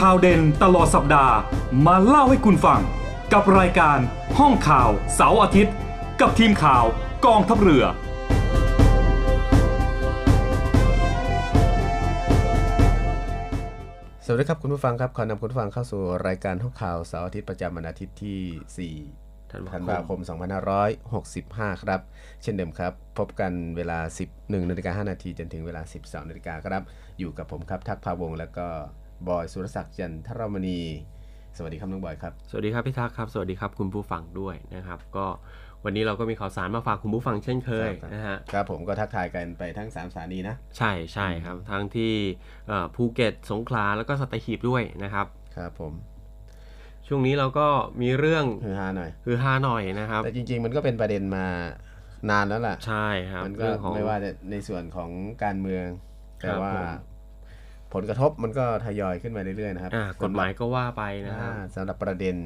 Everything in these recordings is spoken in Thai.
ข่าวเด่นตลอดสัปดาห์มาเล่าให้คุณฟัง กับรายการห้องข่าวเสาร์อาทิตย์ กับทีมข่าวกองทัพเรือ สวัสดีครับคุณผู้ฟังครับ ขอนำคุณผู้ฟังเข้าสู่รายการห้องข่าวเสาร์อาทิตย์ประจำวันอาทิตย์ที่ 4ธันวาคม 2565 ครับ เช่นเดิมครับ พบกันเวลา 11นาฬิกา5นาทีจนถึงเวลา 12นาฬิกาครับ อยู่กับผมครับ ทักษ์ภาวง แล้วก็ บอยสุรศักดิ์จันทรมณีสวัสดีครับน้องบอยครับ สวัสดีครับพี่ทักษ์ครับ สวัสดีครับคุณผู้ฟังด้วยนะครับ ก็วันนี้เราก็มีข่าวสารมาฝากคุณผู้ฟังเช่นเคยครับนะฮะ ครับผมก็ทักทายกันไปทั้ง 3 สถานีนะ ใช่ใช่ครับ ทั้งที่เอ่อภูเก็ตสงขลาแล้วก็สัตหีบด้วยนะครับ ครับผม ช่วงนี้เราก็มีเรื่องฮือฮาหน่อยฮือฮาหน่อยนะครับ แต่จริง ๆ มันก็เป็นประเด็นมานานแล้วล่ะ ใช่ครับ มันก็เรื่องของไม่ว่าจะในส่วนของการเมือง แต่ครับว่า ผมผลกระทบมันก็ทยอยขึ้นมาเรื่อยๆนะครับอ่ากฎหมายก็ว่าไปนะครับอ่าสำหรับประเด็น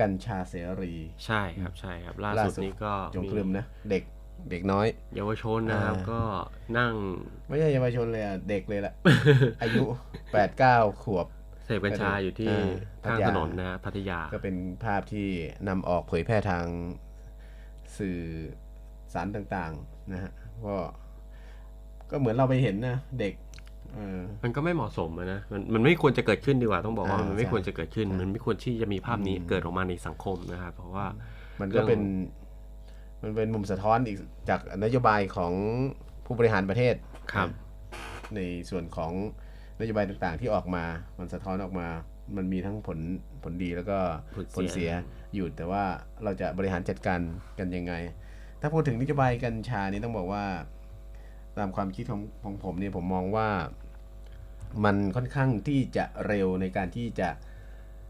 กัญชาเสรีใช่ครับใช่ครับล่าสุดนี้ก็จงกลืมนะเด็กเด็กน้อย เยาวชนนะครับอ่าก็นั่ง ไม่ใช่เยาวชนเลยอะเด็กเลยล่ะอายุ8 9ขวบเสพกัญชาอยู่ที่อ่าข้างพัทยาถนนนะฮะพัทยา ก็เป็นภาพที่นำออกเผยแพร่ทางสื่อสารต่างๆนะฮะก็ก็เหมือนเราไปเห็นนะเด็กเออ มันก็ไม่เหมาะสมอะนะมันมันไม่ควรจะเกิดขึ้นดีกว่าต้องบอกว่าอ่ามัมันไม่ใช่ควรจะเกิดขึ้นใช่มันไม่ควรที่จะมีภาพนี้เกิดออกมาในสังคมนะครับเพราะว่ามันเรื่ก็องเป็น มันเป็นมุมสะท้อนอีกจากนโยบายของผู้บริหารประเทศครับ ในส่วนของนโยบายต่างๆ ที่ออกมา มันสะท้อนออกมา มันมีทั้งผลผลดีแล้วก็ผลเสียผลเสียอยู่แต่ว่าเราจะบริหารจัดการกันยังไง ถ้าพูดถึงนโยบายกัญชานี่ต้องบอกว่า ตามความคิดของของผมเนี่ยผมมองว่า มันค่อนข้างที่จะเร็วในการที่จะ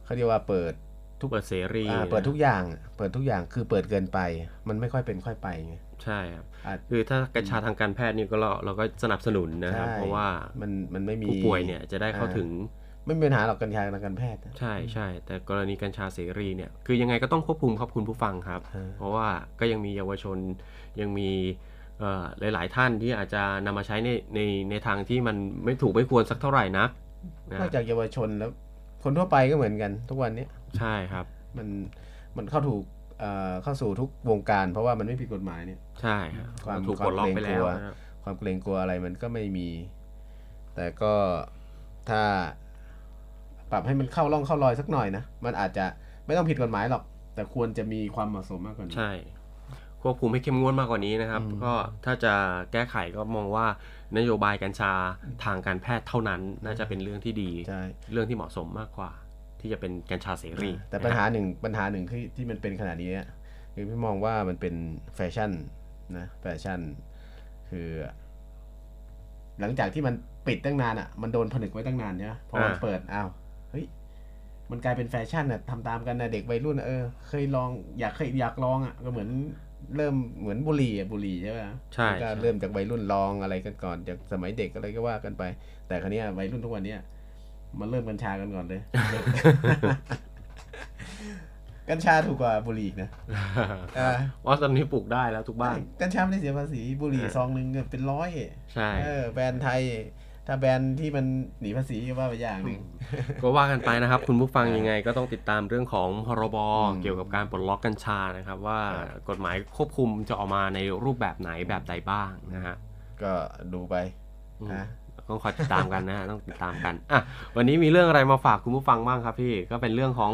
เขาเรียกว่าเปิดทุกเปิดเสรีอ่านะเปิดทุกอย่าง เปิดทุกอย่างคือเปิดเกินไป มันไม่ค่อยเป็นค่อยไปไงใช่ครับอะคือถ้ากัญชาทางการแพทย์นี่ก็เราเราก็สนับสนุนนะครับใช่เพราะว่ามันมันไม่มีผู้ป่วยเนี่ยจะได้เข้าถึงไม่มีปัญหาหรอกกัญชาทางการแพทย์ ใช่ใช่แต่กรณีกัญชาเสรีเนี่ยคือยังไงก็ต้องควบคุมครับคุณผู้ฟังครับ เพราะว่าก็ยังมีเยาวชนยังมี หลาย ๆ ท่านที่อาจจะนำมาใช้ในในในทางที่มันไม่ถูกไม่ควรสักเท่าไหร่นักนอกจากเยาวชนแล้ว คนทั่วไปก็เหมือนกันทุกวันนี้ใช่ครับ มันมันเข้าถูกเข้าสู่ทุกวงการ เพราะว่ามันไม่ผิดกฎหมายเนี่ยใช่ความถูกปลดล็อกไปแล้วความเกรงกลัวอะไรมันก็ไม่มี แต่ก็ถ้าปรับให้มันเข้าร่องเข้ารอยสักหน่อยนะมันอาจจะไม่ต้องผิดกฎหมายหรอก แต่ควรจะมีความเหมาะสมมากกว่านี้ใช่ ควบคุมให้เข้มงวดมากกว่านี้นะครับ ก็ถ้าจะแก้ไขก็มองว่านโยบายกัญชาทางการแพทย์เท่านั้นน่าจะเป็นเรื่องที่ดี เรื่องที่เหมาะสมมากกว่า ที่จะเป็นกัญชาเสรี แต่ปัญหาหนึ่งปัญหาหนึ่งที่ที่มันเป็นขนาดนี้คือพี่มองว่ามันเป็นแฟชั่นนะแฟชั่น คือ หลังจากที่มันปิดตั้งนานอะ มันโดนผนึกไว้ตั้งนานใช่ไหมพอมันเปิดอ้าวเฮ้ยมันกลายเป็นแฟชั่นอะทำตามกันนะเด็กวัยรุ่นเออเคยลองอยากเคยอยากลองอะก็เหมือน เริ่มเหมือนบุหรี่อะบุหรี่ใช่ไหมใช่ก็เริ่มจากวัยรุ่นลองอะไรกันก่อนจากสมัยเด็กอะไรก็ว่ากันไป แต่คราวนี้วัยรุ่นทุกวันเนี้ยมันเริ่มกัญชากันก่อนเลย กัญชาถูกกว่าบุหรี่นะว่าตอนนี้ปลูกได้แล้วทุกบ้าน กัญชาไม่ได้เสียภาษีบุหรี่ซองหนึ่งเป็นร้อยใช่แบรนด์ไทย ถ้าแบรนด์ที่มันหนีภาษีว่าไปอย่างหนึ่งก็ว่ากันไปนะครับ คุณผู้ฟังยังไงก็ต้องติดตามเรื่องของพรบเกี่ยวกับการปลดล็อกกัญชานะครับ ว่ากฎหมายควบคุมจะออกมาในรูปแบบไหนแบบใดบ้างนะฮะก็ดูไปนะต้องคอยติดตามกันนะฮะต้องติดตามกันอะวันนี้มีเรื่องอะไรมาฝากคุณผู้ฟังบ้างครับพี่ก็เป็นเรื่องของ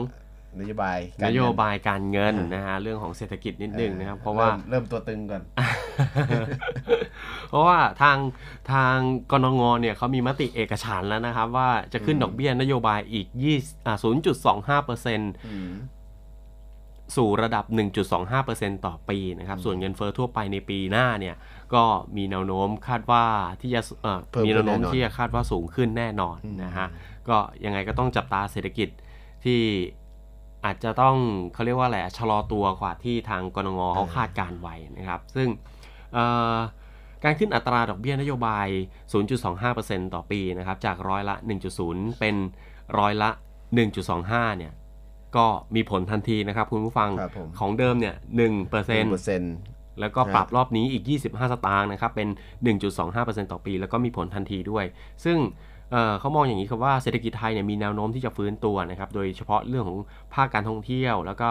นโยบายนโยบายการเงินนะฮะเรื่องของเศรษฐกิจนิดนึงนะครับ เพราะว่าเริ่มตัวตึงก่อน เพราะว่าทางทางกนงเนี่ยเขามีมติเอกฉันแล้วนะครับ ว่าจะขึ้นดอกเบี้ยนโยบายอีก20อ่า0.25เปอร์เซ็นต์สู่ระดับ 1.25%ต่อปีนะครับ ส่วนเงินเฟอ้อทั่วไปในปีหน้าเนี่ย ก็มีแนวโน้มคาดว่าที่จะมีแนวโน้มที่จะคาดว่าสูงขึ้นแน่นอนนะฮะ ก็ยังไงก็ต้องจับตาเศรษฐกิจที่ อาจจะต้องเขาเรียกว่าอะไรชะลอตัวกว่าที่ทางกรงงเขาคาดการไว้นะครับ ซึ่งการขึ้นอัตราดอกเบี้ยนโยบาย 0.25%ต่อปีนะครับ จากร้อยละ 1.0 เป็นร้อยละ 1.25 เนี่ย ก็มีผลทันทีนะครับคุณผู้ฟังของเดิมเนี่ย1%แล้วก็ปรับรอบนี้อีก 25 สตางค์นะครับ เป็น 1.25%ต่อปี แล้วก็มีผลทันทีด้วย ซึ่ง เขามองอย่างนี้ครับว่าเศรษฐกิจไทยเนี่ยมีแนวโน้มที่จะฟื้นตัวนะครับ โดยเฉพาะเรื่องของภาคการท่องเที่ยว แล้วก็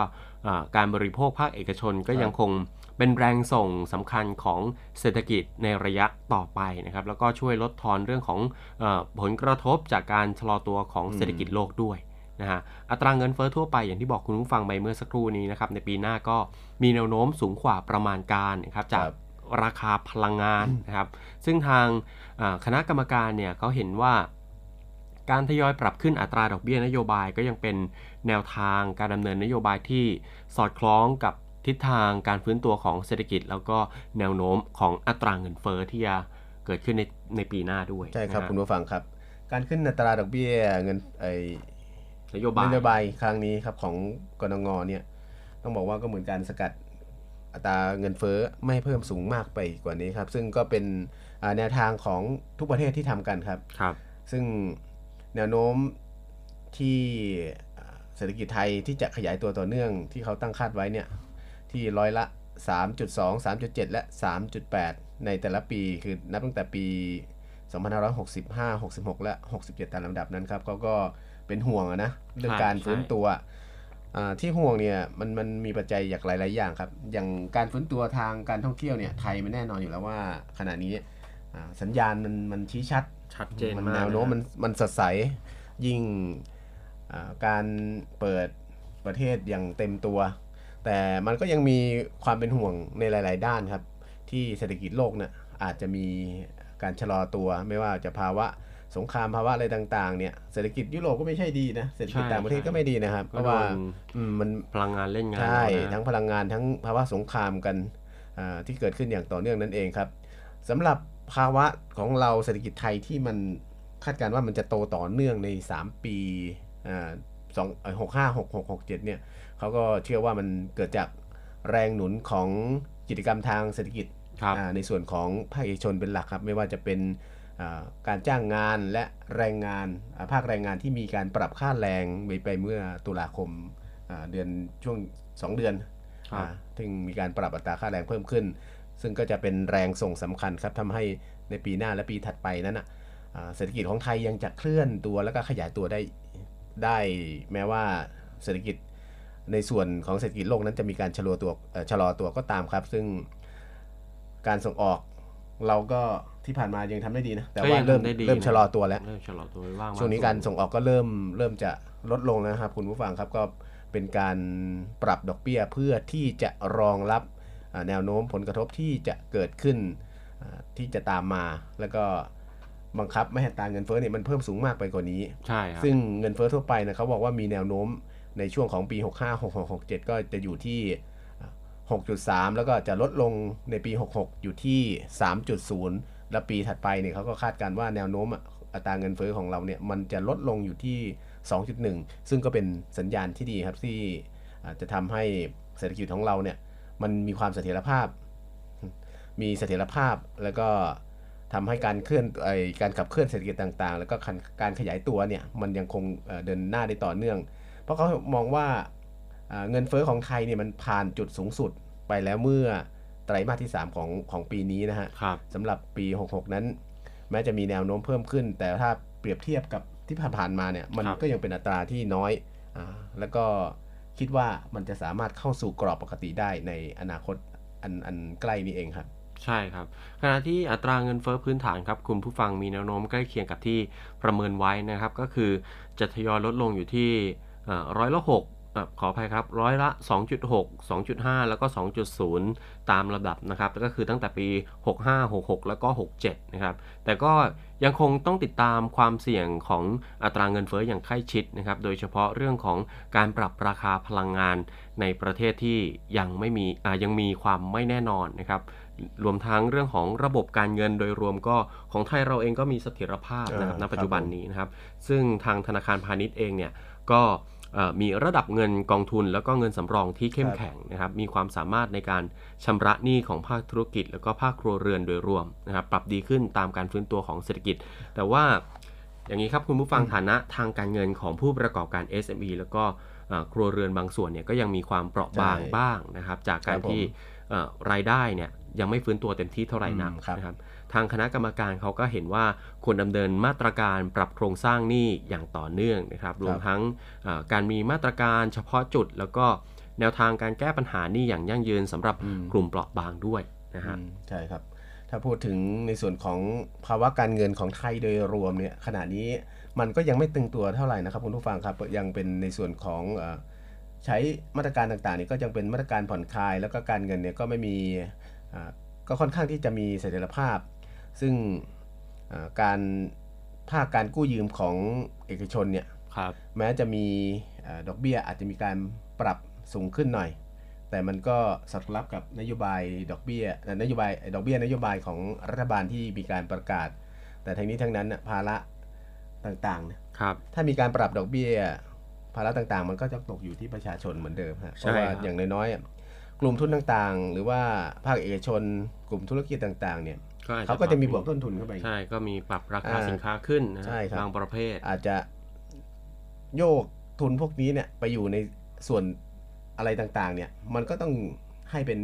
การบริโภคภาคเอกชนก็ยังคงเป็นแรงส่งสำคัญของเศรษฐกิจในระยะต่อไปนะครับ แล้วก็ช่วยลดทอนเรื่องของอผลกระทบจากการชะลอตัวของเศรษฐกิจโลกด้วยนะฮะอัตราเงินเฟอ้อทั่วไปอย่างที่บอกคุณผู้ฟังไปเมื่อสักครู่นี้นะครับในปีหน้าก็มีแนวโน้มสูงกว่าประมาณการนะครับจากราคาพลังงานนะครับ ซึ่งทาง คณะกรรมการเนี่ยเขาเห็นว่าการทยอยปรับขึ้นอัตราดอกเบี้ยนโยบายก็ยังเป็นแนวทางการดำเนินนโยบายที่สอดคล้องกับทิศทางการฟื้นตัวของเศรษฐกิจ แล้วก็แนวโน้มของอัตราเงินเฟอ้อที่จะเกิดขึ้นในในปีหน้าด้วย ใช่ครับคุณผู้ฟังครับ การขึ้นอัตราดอกเบี้ยเงินไอ้นโยบายนโยบายครั้งนี้ครับของกรงงเนี่ยต้องบอกว่าก็เหมือนการสกัดอัตราเงินเฟ้อไม่เพิ่มสูงมากไปกว่านี้ครับ ซึ่งก็เป็น แนวทางของทุกประเทศที่ทำกันครับครับ ซึ่งแนวโน้มที่เศรษฐกิจไทยที่จะขยายตัวต่อเนื่องที่เขาตั้งคาดไว้เนี่ยที่ร้อยละ 3.2 3.7 และ 3.8 ในแต่ละปีคือนับตั้งแต่ปี 2565 66 และ 67 ตามลำดับนั้นครับเขาก็เป็นห่วงนะเรื่องการฟื้นตัวที่ห่วงเนี่ยมันมันมีปัจจัยจากหลาย ๆ อย่างครับ อย่างการฟื้นตัวทางการท่องเที่ยวเนี่ยไทยมันแน่นอนอยู่แล้วว่าขณะนี้ สัญญาณมันมันชี้ชัด ชัดเจนมากแนวโน้มมันมันสดใสยิ่งการเปิดประเทศอย่างเต็มตัว แต่มันก็ยังมีความเป็นห่วงในหลาย ๆ ด้านครับ ที่เศรษฐกิจโลกเนี่ยอาจจะมีการชะลอตัวไม่ว่าจะภาวะสงครามภาวะอะไรต่างๆเนี่ยเศรษฐกิจยุโรปก็ไม่ใช่ดีนะเศรษฐกิจต่างประเทศก็ไม่ดีนะครับ เพราะว่ามันพลังงานเล่นงานใช่ทั้งพลังงานทั้งภาวะสงครามกันที่เกิดขึ้นอย่างต่อเนื่องนั่นเองครับสำหรับ ภาวะของเราเศรษฐกิจไทยที่มันคาดการณ์ว่ามันจะโตต่อเนื่องใน 3 ปีสองหกห้าหกหกหกเจ็ดเนี่ยเขาก็เชื่อว่ามันเกิดจากแรงหนุนของกิจกรรมทางเศรษฐกิจในส่วนของภาคเอกชนเป็นหลักครับ ไม่ว่าจะเป็นการจ้างงานและแรงงานภาคแรงงานที่มีการปรับค่าแรงไปไปเมื่อตุลาคมเดือนช่วง 2 เดือนถึงมีการปรับอัตราค่าแรงเพิ่มขึ้น ซึ่งก็จะเป็นแรงส่งสำคัญครับทำให้ในปีหน้าและปีถัดไปนั้นนะเศรษฐกิจของไทยยังจะเคลื่อนตัวแล้วก็ขยายตัวได้ได้แม้ว่าเศรษฐกิจในส่วนของเศรษฐกิจโลกนั้นจะมีการชะลอตัวชะลอตัวก็ตามครับ ซึ่งการส่งออกเราก็ที่ผ่านมายังทำได้ดีนะ แต่ว่าเริ่มเริ่มชะลอตัวแล้วเริ่มชะลอตัวบ้างช่วงนี้การส่งออกก็เริ่มเริ่มจะลดลงนะครับ คุณผู้ฟังครับก็เป็นการปรับดอกเบี้ยเพื่อที่จะรองรับ แนวโน้มผลกระทบที่จะเกิดขึ้นที่จะตามมา แล้วก็บังคับไม่ให้ตาเงินเฟ้อเนี่ยมันเพิ่มสูงมากไปกว่านี้ ใช่ซึ่งเงินเฟ้อทั่วไปนะเขาบอกว่ามีแนวโน้มในช่วงของปี 65 66 67 ก็จะอยู่ที่ 6.3 แล้วก็จะลดลงในปี 66 อยู่ที่ 3.0 และปีถัดไปเนี่ยเขาก็คาดการว่าแนวโน้มอัตราเงินเฟ้อของเราเนี่ยมันจะลดลงอยู่ที่ 2.1 ซึ่งก็เป็นสัญญาณที่ดีครับที่จะทำให้เศรษฐกิจของเราเนี่ย มันมีความเสถียรภาพ มีเสถียรภาพแล้วก็ทำให้การเคลื่อนไอการขับเคลื่อนเศรษฐกิจต่างๆ แล้วก็การขยายตัวเนี่ยมันยังคงเดินหน้าได้ต่อเนื่อง เพราะเขามองว่าเงินเฟอ้อของไทยเนี่ยมันผ่านจุดสูงสุดไปแล้วเมื่อไตรมาสที่ 3 ของของปีนี้นะฮะสำหรับปี 66 นั้น แม้จะมีแนวโน้มเพิ่มขึ้น แต่ถ้าเปรียบเทียบกับที่ผ่านๆมาเนี่ยมันก็ยังเป็นอัตราที่น้อยอแล้วก็ คิดว่ามันจะสามารถเข้าสู่กรอบปกติได้ในอนาคตอันอันใกล้นี้เองครับ ใช่ครับ ขณะที่อัตราเงินเฟอ้อพื้นฐานครับ คุณผู้ฟังมีแนวโน้มใกล้เคียงกับที่ประเมินไว้นะครับ ก็คือจะทยอยลดลงอยู่ที่ร้อยละหก ขออภัยครับร้อยละ 2.6 2.5 แล้วก็ 2.0 ตามระดับนะครับก็คือตั้งแต่ปี 65 66 แล้วก็ 67 นะครับ แต่ก็ยังคงต้องติดตามความเสี่ยงของอัตราเงินเฟอ้ออย่างใกล้ชิดนะครับ โดยเฉพาะเรื่องของการปรับราคาพลังงานในประเทศที่ยังไม่มียังมีความไม่แน่นอนนะครับรวมทั้งเรื่องของระบบการเงินโดยรวมก็ของไทยเราเองก็มีเสถียรภาพนะครับณปัจจุบันนี้นะครับ ซึ่งทางธนาคารพาณิชย์เองเนี่ยก็ มีระดับเงินกองทุน แล้วก็เงินสำรองที่เข้มแข็งนะครับมีความสามารถในการชำระหนี้ของภาคธุรกิจ แล้วก็ภาคครัวเรือนโดยรวมนะครับปรับดีขึ้นตามการฟื้นตัวของเศรษฐกิจ แต่ว่าอย่างนี้ครับคุณผู้ฟังฐานะทางการเงินของผู้ประกอบการ SME แล้วก็ครัวเรือนบางส่วนเนี่ยก็ยังมีความเปราะบางบ้างนะครับจากการที่รายได้เนี่ยยังไม่ฟื้นตัวเต็มที่เท่าไหร่นักนะครับ ทางคณะกรรมการเขาก็เห็นว่าควรดำเนินมาตรการปรับโครงสร้างหนี้อย่างต่อเนื่องนะครับ รวมทั้งการมีมาตรการเฉพาะจุด แล้วก็แนวทางการแก้ปัญหานี่อย่างยั่งยืนสำหรับกลุ่มเปราะบางด้วยนะฮะใช่ครับ ถ้าพูดถึงในส่วนของภาวะการเงินของไทยโดยรวมเนี่ยขณะนี้มันก็ยังไม่ตึงตัวเท่าไหร่นะครับคุณผู้ฟังครับยังเป็นในส่วนของใช้มาตรการต่างๆนี่ก็ยังเป็นมาตรการผ่อนคลาย แล้วก็การเงินเนี่ยก็ไม่มี ก็ค่อนข้างที่จะมีเสถียรภาพ ซึ่งการภาคการกู้ยืมของเอกชนเนี่ยแม้จะมีดอกเบี้ยอาจจะมีการปรับสูงขึ้นหน่อย แต่มันก็สอดรับกับนโยบายดอกเบี้ยนโยบายดอกเบี้ยนโยบายของรัฐบาลที่มีการประกาศ แต่ทั้งนี้ทั้งนั้นภาระต่างๆเนี่ยถ้ามีการปรับดอกเบี้ย ภาระต่างๆ มันก็จะตกอยู่ที่ประชาชนเหมือนเดิมฮะเพราะว่าอย่างน้อยๆ กลุ่มทุนต่างๆ หรือว่าภาคเอกชน กลุ่มธุรกิจต่างๆ เนี่ยเขาก็จะมีบวกต้นทุนเข้าไป ใช่ก็มีปรับราคาสินค้าขึ้นนะใช่ครับ บางประเภท อาจจะโยกทุนพวกนี้เนี่ยไปอยู่ในส่วนอะไรต่างๆ เนี่ย มันก็ต้องให้เป็น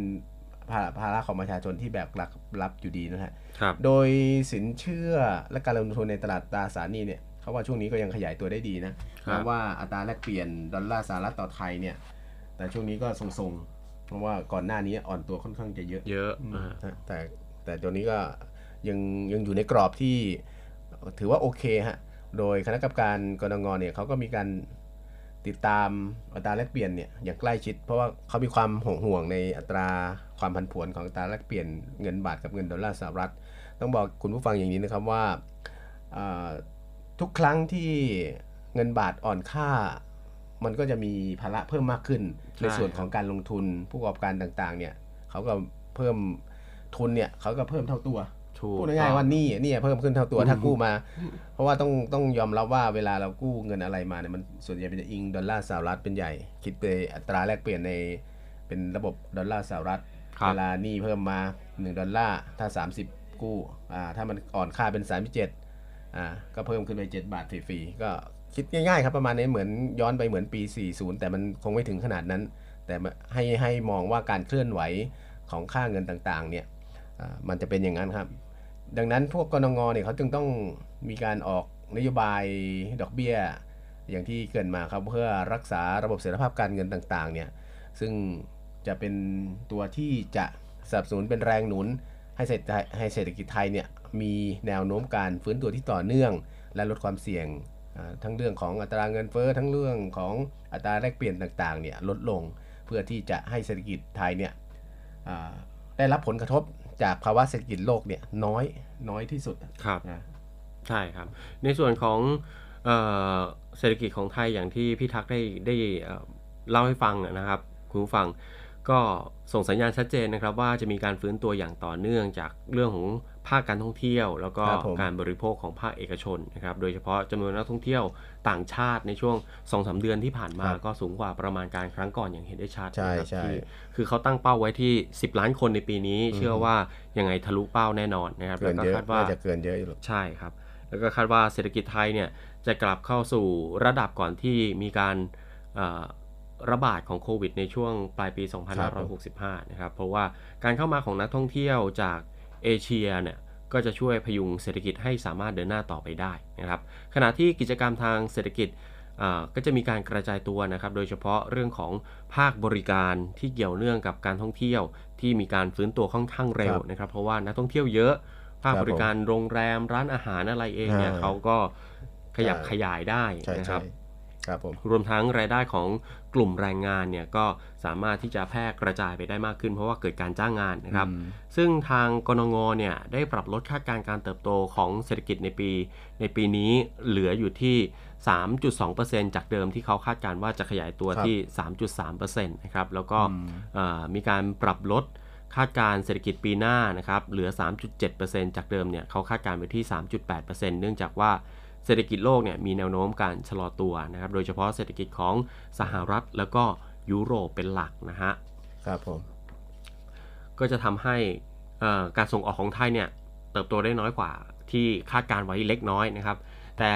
ภาระของประชาชนที่แบกรับรับอยู่ดีนะฮะโดยสินเชื่อและการลงทุนในตลาดตราสารหนี้เนี่ยเขาว่าช่วงนี้ก็ยังขยายตัวได้ดีนะเพราะว่าอัตราแลกเปลี่ยนดอลลาร์สหรัฐต่อไทยเนี่ย แต่ช่วงนี้ก็ทรงๆ เพราะว่าก่อนหน้านี้อ่อนตัวค่อนข้างจะเยอะ เยอะแต่แต่ตัวนี้ก็ยังยังอยู่ในกรอบที่ถือว่าโอเคฮะ โดยคณะกรรมการกรงงเนี่ยเขาก็มีการติดตามอัตราแลกเปลี่ยนเนี่ยอย่างใกล้ชิด เพราะว่าเขามีความห่วงห่วงในอัตราความผันผวนของอัตราแลกเปลี่ยนเงินบาทกับเงินดอลลาร์สหรัฐ ต้องบอกคุณผู้ฟังอย่างนี้นะครับว่าทุกครั้งที่เงินบาทอ่อนค่า มันก็จะมีภาระเพิ่มมากขึ้น ในส่วนของการลงทุนผู้ประกอบการต่างๆ เนี่ยเขาก็เพิ่มทุนเนี่ยเขาก็เพิ่มเท่าตัวพูดง่ายๆว่านี่นี่เพิ่มขึ้นเท่าตัวถ้ากู้มา เพราะว่าต้องต้องยอมรับว่าเวลาเรากู้เงินอะไรมาเนี่ยมันส่วนใหญ่เป็นอิงดอลลาร์สหรัฐเป็นใหญ่ คิดไปอัตราแลกเปลี่ยนในเป็นระบบดอลลาร์สหรัฐเวลานี่เพิ่มมา 1 ดอลลาร์ถ้า 30 กู้อ่าถ้ามันอ่อนค่าเป็น 37อ่าก็เพิ่มขึ้นไป 7 บาทฟรีๆก็ คิดง่ายๆครับประมาณนี้เหมือนย้อนไปเหมือนปี 40 แต่มันคงไม่ถึงขนาดนั้น แต่ให้ให้มองว่าการเคลื่อนไหวของค่าเงินต่างๆเนี่ยมันจะเป็นอย่างนั้นครับ ดังนั้นพวกกนงเนี่ยเขาจึงต้องมีการออกนโยบายดอกเบี้ย อย่างที่เกินมาครับเพื่อรักษาระบบเสถียรภาพการเงินต่างๆเนี่ยซึ่งจะเป็นตัวที่จะสนับสนุนเป็นแรงหนุนให้เศรษฐให้เศรษฐกิจไทยเนี่ยมีแนวโน้มการฟื้นตัวที่ต่อเนื่อง และลดความเสี่ยง ทั้งเรื่องของอัตราเงินเฟ้อทั้งเรื่องของอัตราแลกเปลี่ยนต่างๆเนี่ยลดลงเพื่อที่จะให้เศรษฐกิจไทยเนี่ยได้รับผลกระทบจากภาวะเศรษฐกิจโลกเนี่ยน้อยน้อยที่สุดครับใช่ครับ ในส่วนของเศรษฐกิจของไทยอย่างที่พี่ทักได้ได้เล่าให้ฟังนะครับคุณผู้ฟังก็ส่งสัญญาณชัดเจนนะครับว่าจะมีการฟื้นตัวอย่างต่อเนื่องจากเรื่องของ ภาคการท่องเที่ยว แล้วก็การบริโภคของภาคเอกชนนะครับโดยเฉพาะจำนวนนักท่องเที่ยวต่างชาติในช่วง2อสเดือนที่ผ่านมาก็สูงกว่าประมาณการครั้งก่อนอย่างเห็นได้ชัดใช่ใช่คือเขาตั้งเป้าไว้ที่ 10 ล้านคนในปีนี้ เชื่อว่ายังไงทะลุเป้าแน่นอนนะครับแล้วก็คาดว่าจะเกินเยอะอยู่ใช่ครับ แล้วก็คาดว่าเศรษฐกิจไทยเนี่ยจะกลับเข้าสู่ระดับก่อนที่มีการระบาดของโควิดในช่วงปลายปี 2565 นะครับ เพราะว่าการเข้ามาของนักท่องเที่ยวจาก เอเชียเนี่ยก็จะช่วยพยุงเศรษฐกิจให้สามารถเดินหน้าต่อไปได้นะครับ ขณะที่กิจกรรมทางเศรษฐกิจก็จะมีการกระจายตัวนะครับ โดยเฉพาะเรื่องของภาคบริการที่เกี่ยวเนื่องกับการท่องเที่ยวที่มีการฟื้นตัวค่อนข้างเร็วนะครับ เพราะว่านักท่องเที่ยวเยอะ ภาคบริการโรงแรมร้านอาหารอะไรเองเนี่ยเขาก็ขยับขยายได้นะครับ ครับผมรวมทั้งรายได้ของกลุ่มแรงงานเนี่ยก็สามารถที่จะแพร่กระจายไปได้มากขึ้น เพราะว่าเกิดการจ้างงานนะครับ ซึ่งทางกนงเนี่ยได้ปรับลดคาดการณ์การเติบโตของเศรษฐกิจในปี ในปีนี้เหลืออยู่ที่ 3.2%จากเดิมที่เขาคาดการณ์ว่าจะขยายตัวที่ 3.3%นะครับแล้วก็มีการปรับลดคาดการเศรษฐกิจปีหน้านะครับเหลือ 3.7%จากเดิมเนี่ยเขาคาดการณ์ไปที่ 3.8%เนื่องจากว่า เศรษฐกิจโลกเนี่ยมีแนวโน้มการชะลอตัวนะครับ โดยเฉพาะเศรษฐกิจของสหรัฐแล้วก็ยุโรปเป็นหลักนะฮะ ครับผม ก็จะทำให้การส่งออกของไทยเนี่ยเติบโตได้น้อยกว่าที่คาดการไว้เล็กน้อยนะครับ แต่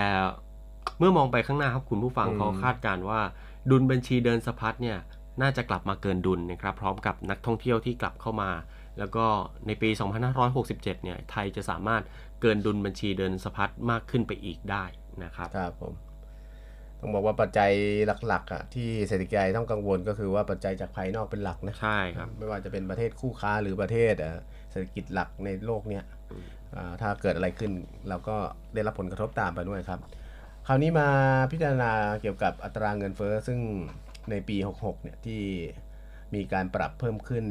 เมื่อมองไปข้างหน้าครับคุณผู้ฟังเขาคาดการว่า ดุลบัญชีเดินสะพัดเนี่ยน่าจะกลับมาเกินดุลนะครับ พร้อมกับนักท่องเที่ยวที่กลับเข้ามา แล้วก็ในปี 2567 เนี่ยไทยจะสามารถ เกินดุลบัญชีเดินสะพัดมากขึ้นไปอีกได้นะครับครับผมต้องบอกว่าปัจจัยหลักๆอะที่เศรษฐกิจต้องกังวลก็คือว่าปัจจัยจากภายนอกเป็นหลักนะใช่ครับไม่ว่าจะเป็นประเทศคู่ค้าหรือประเทศเศรษฐกิจหลักในโลกเนี้ยถ้าเกิดอะไรขึ้นเราก็ได้รับผลกระทบตามไปด้วยครับ คราวนี้มาพิจารณาเกี่ยวกับอัตราเงินเฟ้อซึ่งในปี 66เนี่ยที่มีการปรับเพิ่มขึ้น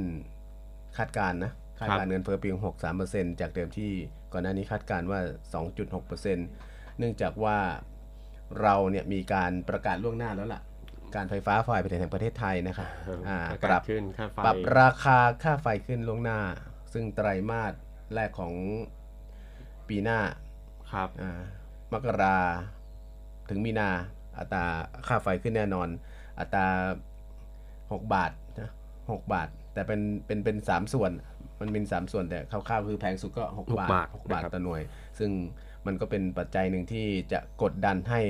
คาดการนะ คาดการเงินเฟ้อปี 6 3%จากเดิมที่ก่อนหน้านี้คาดการว่า 2.6%เนื่องจากว่าเราเนี่ยมีการประกาศล่วงหน้าแล้วล่ะ การไฟฟ้าฝ่ายผลิตแห่งประเทศไทยนะครับปรับขึ้นค่าไฟปรับราคาค่าไฟขึ้นล่วงหน้า ซึ่งไตรมาสแรกของปีหน้าครับมกราถึงมีนาอัตราค่าไฟขึ้นแน่นอน อัตรา 6 บาทนะ6บาท แต่เป็นเป็นเป็นสามส่วน มันเป็น 3 ส่วนแต่คร่าวๆคือแพงสุดก็ 6 บาท 6 บาทต่อหน่วย ซึ่งมันก็เป็นปัจจัยหนึ่งที่จะกดดันให้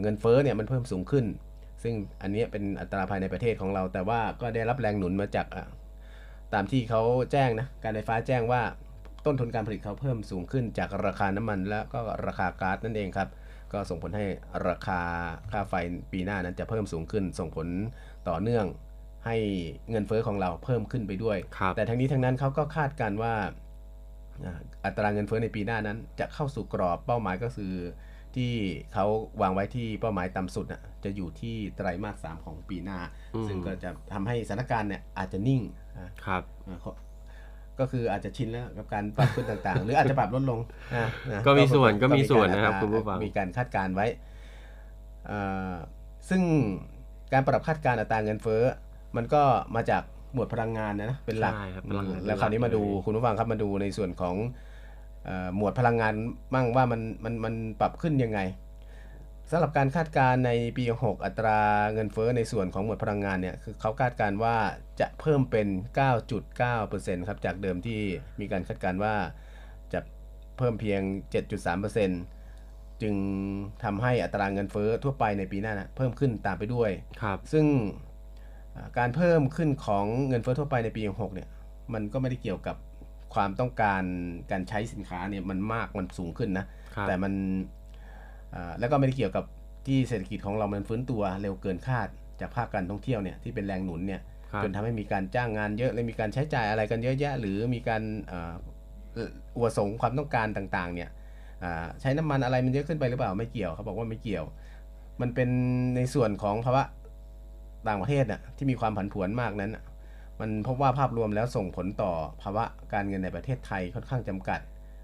เงินเฟ้อเนี่ยมันเพิ่มสูงขึ้น ซึ่งอันนี้เป็นอัตราภายในประเทศของเรา แต่ว่าก็ได้รับแรงหนุนมาจากตามที่เขาแจ้งนะการไฟฟ้าแจ้งว่าต้นทุนการผลิตเขาเพิ่มสูงขึ้นจากราคาน้ำมันและก็ราคาก๊าซนั่นเองครับก็ส่งผลให้ราคาค่าไฟปีหน้านั้นจะเพิ่มสูงขึ้น ส่งผลต่อเนื่อง ให้เงินเฟอ้อของเราเพิ่มขึ้นไปด้วย แต่ทั้งนี้ทั้งนั้นเขาก็คาดการว่าอัตราเงินเฟอ้อในปีหน้านั้น จะเข้าสู่กรอบเป้าหมายก็คือ ที่เขาวางไว้ที่เป้าหมายต่ำสุดนะจะอยู่ที่ไตรมาสสามของปีหน้า ซึ่งก็จะทำให้สถานการณ์เนี่ยอาจจะนิ่งครับก็คืออาจจะชินแล้วกับการปรับขึ้นต่างๆ หรืออาจจะปรับลดลงก็มีส่วนก็มีส่วนนะครับคุณผู้ฟังมีการคาดการไว้ซึ่งการปรับคาดการอัตราเงินเฟ้อ มันก็มาจากหมวดพลังงานนะเป็นหลักแล้วคราวนี้มาดูคุณผู้ฟังครับมาดูในส่วนของหมวดพลังงานมั่งว่ามันมันมันปรับขึ้นยังไงสำหรับการคาดการณ์ในปี 6 อัตราเงินเฟ้อในส่วนของหมวดพลังงานเนี่ยคือเขาคาดการณ์ว่าจะเพิ่มเป็น 9.9%ครับจากเดิมที่มีการคาดการณ์ว่าเพิ่มเพียง 7.3%จึงทำให้อัตราเงินเฟ้อทั่วไปในปีหน้านะเพิ่มขึ้นตามไปด้วย ครับ ซึ่งอ่า การเพิ่มขึ้นของเงินเฟ้อทั่วไปในปี 66 เนี่ย มันก็ไม่ได้เกี่ยวกับความต้องการการใช้สินค้าเนี่ยมันมากมันสูงขึ้นนะครับแต่มันอ่าแล้วก็ไม่ได้เกี่ยวกับที่เศรษฐกิจของเรามันฟื้นตัวเร็วเกินคาดจากภาคการท่องเที่ยวเนี่ยที่เป็นแรงหนุนเนี่ยครับจนทำให้มีการจ้างงานเยอะเลยมีการใช้จ่ายอะไรกันเยอะแยะ หรือมีการอ่าเอ่ออวดสงความต้องการต่างๆ เนี่ยอ่าใช้น้ำมันอะไรมันเยอะขึ้นไปหรือเปล่าไม่เกี่ยวเขาบอกว่าไม่เกี่ยว มันเป็นในส่วนของภาวะ ต่างประเทศน่ะที่มีความผันผวนมากนั้นน่ะมันพบว่าภาพรวมแล้วส่งผลต่อภาวะการเงินในประเทศไทยค่อนข้างจำกัด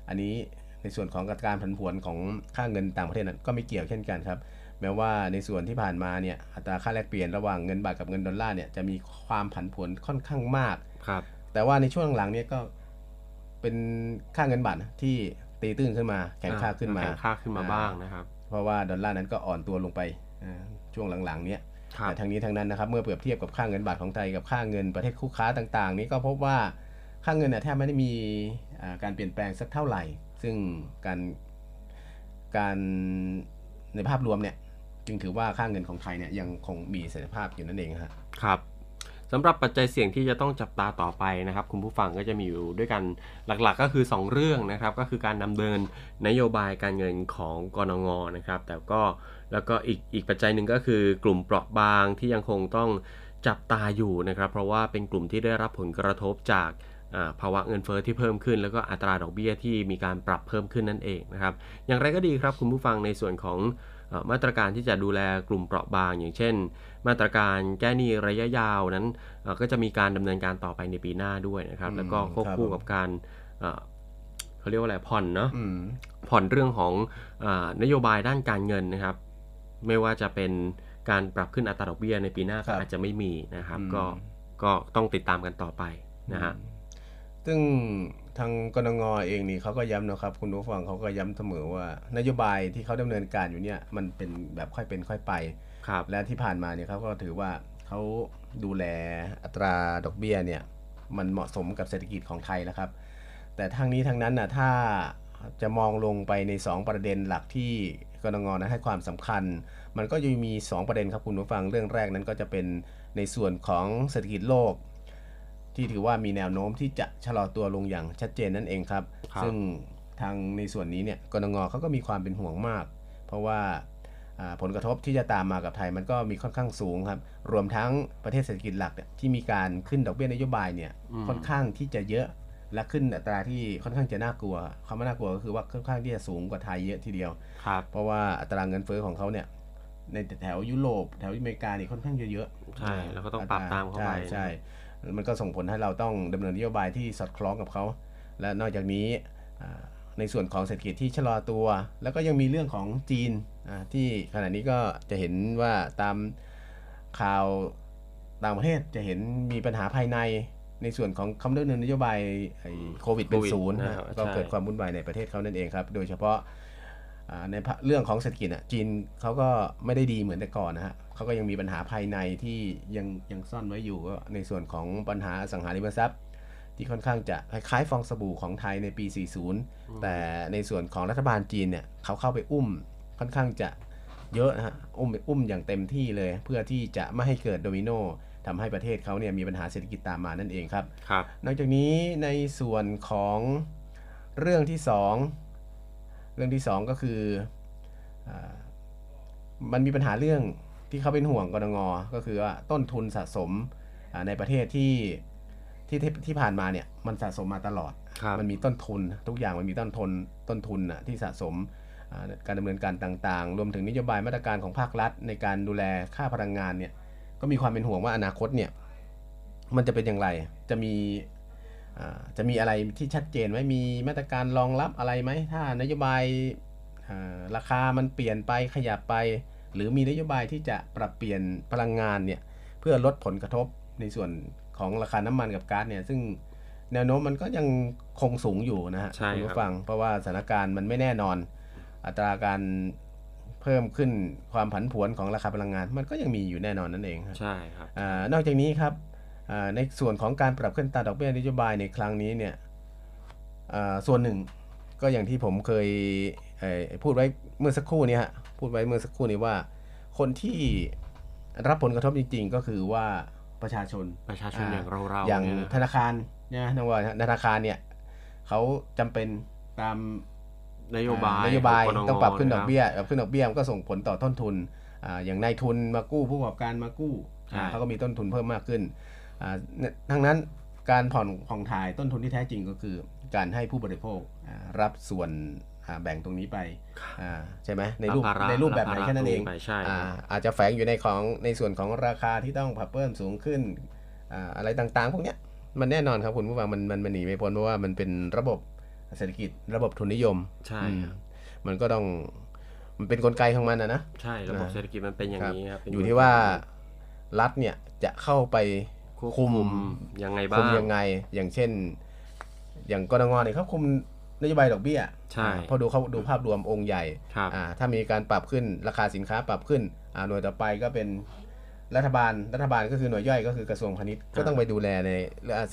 อันนี้ในส่วนของการผันผวนของค่าเงินต่างประเทศนั้นก็ไม่เกี่ยวเช่นกันครับ แม้ว่าในส่วนที่ผ่านมาเนี่ยอัตราค่าแลกเปลี่ยนระหว่างเงินบาทกับเงินดอลลาร์เนี่ยจะมีความผันผวนค่อนข้างมากครับ แต่ว่าในช่วงหลังๆเนี่ยก็เป็นค่าเงินบาทนะที่ตีตื้นขึ้นมาแข็งค่าขึ้นมาแข็งค่าขึ้นมาบ้างนะครับ เพราะว่าดอลลาร์นั้นก็อ่อนตัวลงไปอ่าช่วงหลังๆ เนี้ยครับ แต่ทั้งนี้ทั้งนั้นนะครับเมื่อเปรียบเทียบกับค่าเงินบาทของไทยกับค่าเงินประเทศคู่ค้าต่าง ๆ นี้ก็พบว่าค่าเงินเนี่ยแทบไม่ได้มีอ่าการเปลี่ยนแปลงสักเท่าไหร่ ซึ่งการการในภาพรวมเนี่ยจึงถือว่าค่าเงินของไทยเนี่ยยังคงมีเสถียรภาพอยู่นั่นเองครับครับสำหรับปัจจัยเสี่ยงที่จะต้องจับตาต่อไปนะครับ คุณผู้ฟังก็จะมีอยู่ด้วยกันหลักๆ ก็คือ 2 เรื่องนะครับ ก็คือการดำเนินนโยบายการเงินของกรงงนะครับ แต่ก็ แล้วก็อีกอีกปัจจัยหนึ่งก็คือกลุ่มเปราะบางที่ยังคงต้องจับตาอยู่นะครับ เพราะว่าเป็นกลุ่มที่ได้รับผลกระทบจากอ่าภาวะเงินเฟ้อที่เพิ่มขึ้น แล้วก็อัตราดอกเบี้ยที่มีการปรับเพิ่มขึ้นนั่นเองนะครับ อย่างไรก็ดีครับคุณผู้ฟังในส่วนของเอ่อมาตรการที่จะดูแลกลุ่มเปราะบาง อย่างเช่น มาตรการแก้หนี้ระยะยาวนั้นเอ่อก็จะมีการดำเนินการต่อไปในปีหน้าด้วยนะครับอืมแล้วก็ควบคู่ครับผมกับการเอ่อเขาเรียกว่าอะไรผ่อนเนาะอืมผ่อนเรื่องของเออนโยบายด้านการเงินนะครับ ไม่ว่าจะเป็นการปรับขึ้นอัตราดอกเบี้ยในปีหน้าครัก็บอาจจะไม่มีนะครับอืมก็ก็ต้องติดตามกันต่อไปนะฮะซึ่งทางกนงเองนี่เขาก็ย้ำนะครับคุณผู้ฟังเขาก็ย้ำเสมอว่านโยบายที่เขาดำเนินการอยู่เนี่ยมันเป็นแบบค่อยเป็นค่อยไปครับและที่ผ่านมาเนี่ยเขาก็ถือว่าเขาดูแลอัตราดอกเบี้ยเนี่ยมันเหมาะสมกับเศรษฐกิจของไทยแล้วครับ แต่ทางนี้ทางนั้นนะถ้าจะมองลงไปใน 2 ประเด็นหลักที่ กรงนั้นให้ความสำคัญ มันก็จะมี 2 ประเด็นครับคุณผู้ฟังเรื่องแรกนั้นก็จะเป็นในส่วนของเศรษฐกิจโลก ที่ถือว่ามีแนวโน้มที่จะชะลอตัวลงอย่างชัดเจนนั่นเองครับครับซึ่งทางในส่วนนี้เนี่ยกรงเขาก็มีความเป็นห่วงมาก เพราะว่าอ่าผลกระทบที่จะตามมากับไทยมันก็มีค่อนข้างสูงครับ รวมทั้งประเทศเศรษฐกิจหลักเนี่ยที่มีการขึ้นดอกเบี้ยนโยบายเนี่ยอืมค่อนข้างที่จะเยอะและขึ้นอัตราที่ค่อนข้างจะน่ากลัวคำว่าน่ากลัวก็คือว่าค่อนข้างที่จะสูงกว่าไทยเยอะทีเดียวครับ เพราะว่าอัตราเงินเฟ้อของเขาเนี่ยในแถวยุโรปแถวอเมริกานี่ค่อนข้างจะเยอะใช่แล้วก็ต้องปรับตามเข้าไปใช่ใช่มันก็ส่งผลให้เราต้องดำเนินนโยบายที่สอดคล้องกับเขา และนอกจากนี้อ่าในส่วนของเศรษฐกิจที่ชะลอตัว แล้วก็ยังมีเรื่องของจีนอ่าที่ขณะนี้ก็จะเห็นว่าตามข่าวต่างประเทศจะเห็นมีปัญหาภายในในส่วนของคำดำเนินนโยบายไอ้โควิดเป็นโควิดศูนย์นะครับนะก็ใช่เกิดความวุ่นวายในประเทศเขานั่นเองครับ โดยเฉพาะอ่า ในภาเรื่องของเศรษฐกิจอะจีนเขาก็ไม่ได้ดีเหมือนแต่ก่อนนะฮะเขาก็ยังมีปัญหาภายในที่ยังยังซ่อนไว้อยู่ก็ในส่วนของปัญหาอสังหาริมทรัพย์ ที่ค่อนข้างจะคล้ายๆฟองสบู่ของไทยในปี 40 แต่ในส่วนของรัฐบาลจีนเนี่ยเขาเข้าไปอุ้มค่อนข้างจะเยอะนะฮะอุ้มอุ้มอย่างเต็มที่เลย เพื่อที่จะไม่ให้เกิดโดมิโนทำให้ประเทศเขาเนี่ยมีปัญหาเศรษฐกิจตามมานั่นเองครับครับ นอกจากนี้ในส่วนของเรื่องที่สอง เรื่องที่สองก็คืออามันมีปัญหาเรื่องที่เขาเป็นห่วงกรงก็คือว่าต้นทุนสะสมอ่าในประเทศที่ที่ที่ที่ผ่านมาเนี่ยมันสะสมมาตลอดครับมันมีต้นทุน ทุกอย่างมันมีต้นทุนต้นทุนน่ะที่สะสมอ่าการดำเนินการต่างๆ รวมถึงนโยบายมาตรการของภาครัฐ ในการดูแลค่าพลังงานเนี่ยก็มีความเป็นห่วงว่าอนาคตเนี่ยมันจะเป็นอย่างไร จะมีอ่า จะมีอะไรที่ชัดเจนไหมมีมาตรการรองรับอะไรไหม ถ้านโยบายอ่าราคามันเปลี่ยนไปขยับไป หรือมีนโยบายที่จะปรับเปลี่ยนพลังงานเนี่ยเพื่อลดผลกระทบในส่วนของราคาน้ำมันกับก๊าซเนี่ยซึ่งแนวโน้มมันก็ยังคงสูงอยู่นะฮะใช่คุณครับผู้ฟังเพราะว่าสถานการณ์มันไม่แน่นอน อัตราการเพิ่มขึ้นความผันผวนของราคาพลังงาน มันก็ยังมีอยู่แน่นอนนั่นเองครับใช่ครับอานอกจากนี้ครับอ่า ในส่วนของการปรับขึ้นอัตราดอกเบี้ยนโยบายในครั้งนี้เนี่ยอ่าส่วนหนึ่งก็อย่างที่ผมเคยพูดไว้เมื่อสักครู่นี้ฮะพูดไว้เมื่อสักครู่นี้ว่า คนที่รับผลกระทบจริง ๆ ก็คือว่าประชาชนประชาชนอย่างเราเราอย่างธนาคารเนี่ยนะว่าธนาคารเนี่ยเขาจำเป็นตามนโยบายนโยบายต้องปรับขึ้นดอกเบี้ยปรับขึ้นดอกเบี้ยมันก็ส่งผลต่อต้นทุน อย่างนายทุนมากู้ผู้ประกอบการมากู้เขาก็มีต้นทุนเพิ่มมากขึ้น ทั้งนั้นการผ่อนผ่องถ่ายต้นทุนที่แท้จริงก็คือ การให้ผู้บริโภครับส่วนแบ่งตรงนี้ไปใช่ไหมในรูปในรูปแบบไหนแค่นั้นเองอาจจะแฝงอยู่ในของในส่วนของราคาที่ต้องผับเพิ่มสูงขึ้นอะไรต่างๆ พวกนี้มันแน่นอนครับคุณผู้ฟังมันมันมันหนีไม่พ้นเพราะว่ามันเป็นระบบเศรษฐกิจระบบทุนนิยมใช่มันก็ต้องมันเป็นนกลไกของมันนะนะใช่ระบบเศรษฐกิจมันเป็นอย่างนี้ครับอยู่ที่ว่ารัฐเนี่ยจะเข้าไป คุมยังไงบ้างคุมยังไง อย่างเช่น อย่างกรงเนี่ยเขาคุมนโยบายดอกเบี้ยใช่พอดูเขาดูภาพรวมองค์ใหญ่อ่าถ้ามีการปรับขึ้นราคาสินค้าปรับขึ้นอ่าหน่วยต่อไปก็เป็นรัฐบาลรัฐบาลก็คือหน่วยย่อยก็คือกระทรวงพาณิชย์ก็ต้องไปดูแลใน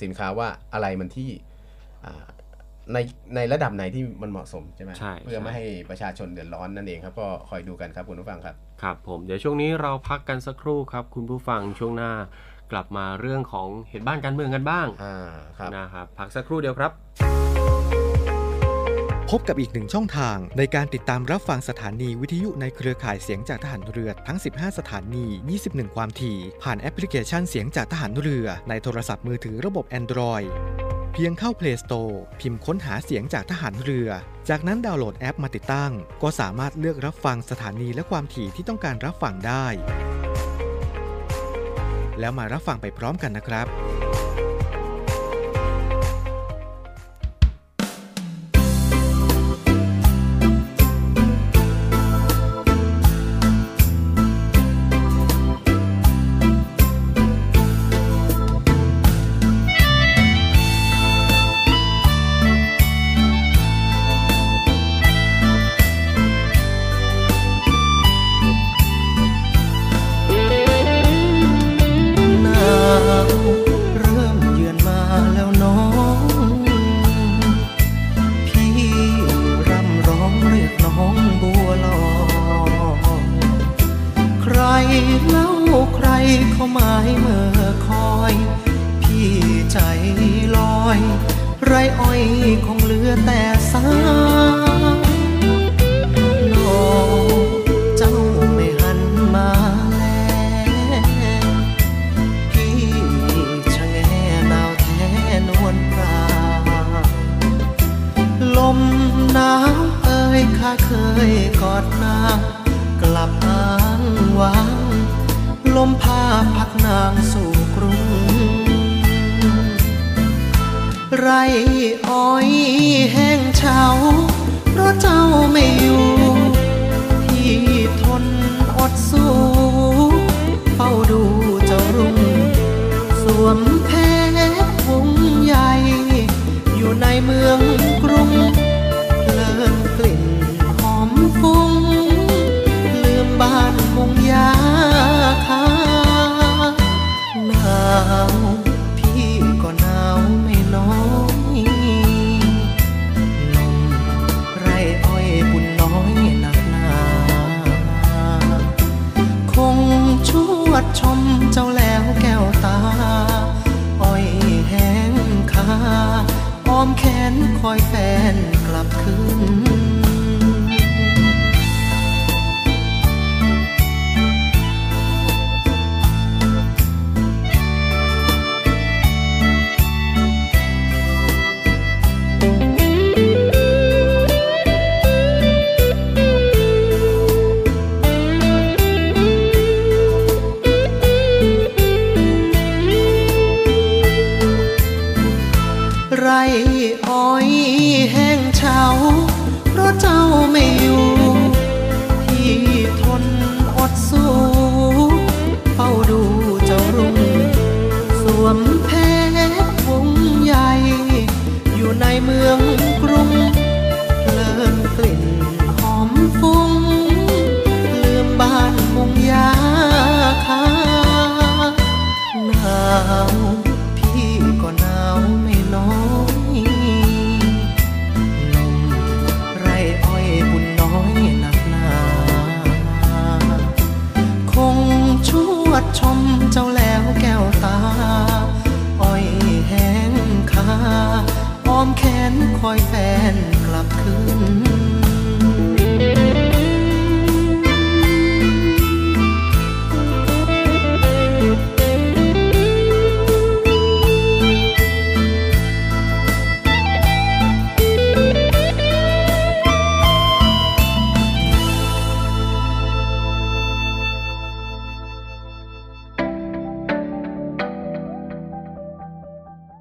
สินค้าว่าอะไรมันที่ในในระดับไหนที่มันเหมาะสมใช่ไหมเพื่อไม่ให้ประชาชนเดือดร้อนนั่นเองครับก็คอยดูกันครับคุณผู้ฟังครับครับผมเดี๋ยวช่วงนี้เราพักกันสักครู่ครับ คุณผู้ฟังช่วงหน้า กลับมาเรื่องของเหตุบ้านการเมืองกันบ้างนะครับพักสักครู่เดียวครับพบกับอีกหนึ่งช่องทางในการติดตามรับฟังสถานีวิทยุในเครือข่ายเสียงจากทหารเรือทั้ง 15 สถานี 21 ความถี่ ผ่านแอปพลิเคชันเสียงจากทหารเรือในโทรศัพท์มือถือระบบ Android เพียงเข้า Play Store พิมพ์ค้นหาเสียงจากทหารเรือ จากนั้นดาวน์โหลดแอปมาติดตั้ง ก็สามารถเลือกรับฟังสถานีและความถี่ที่ต้องการรับฟังได้ แล้วมารับฟังไปพร้อมกันนะครับ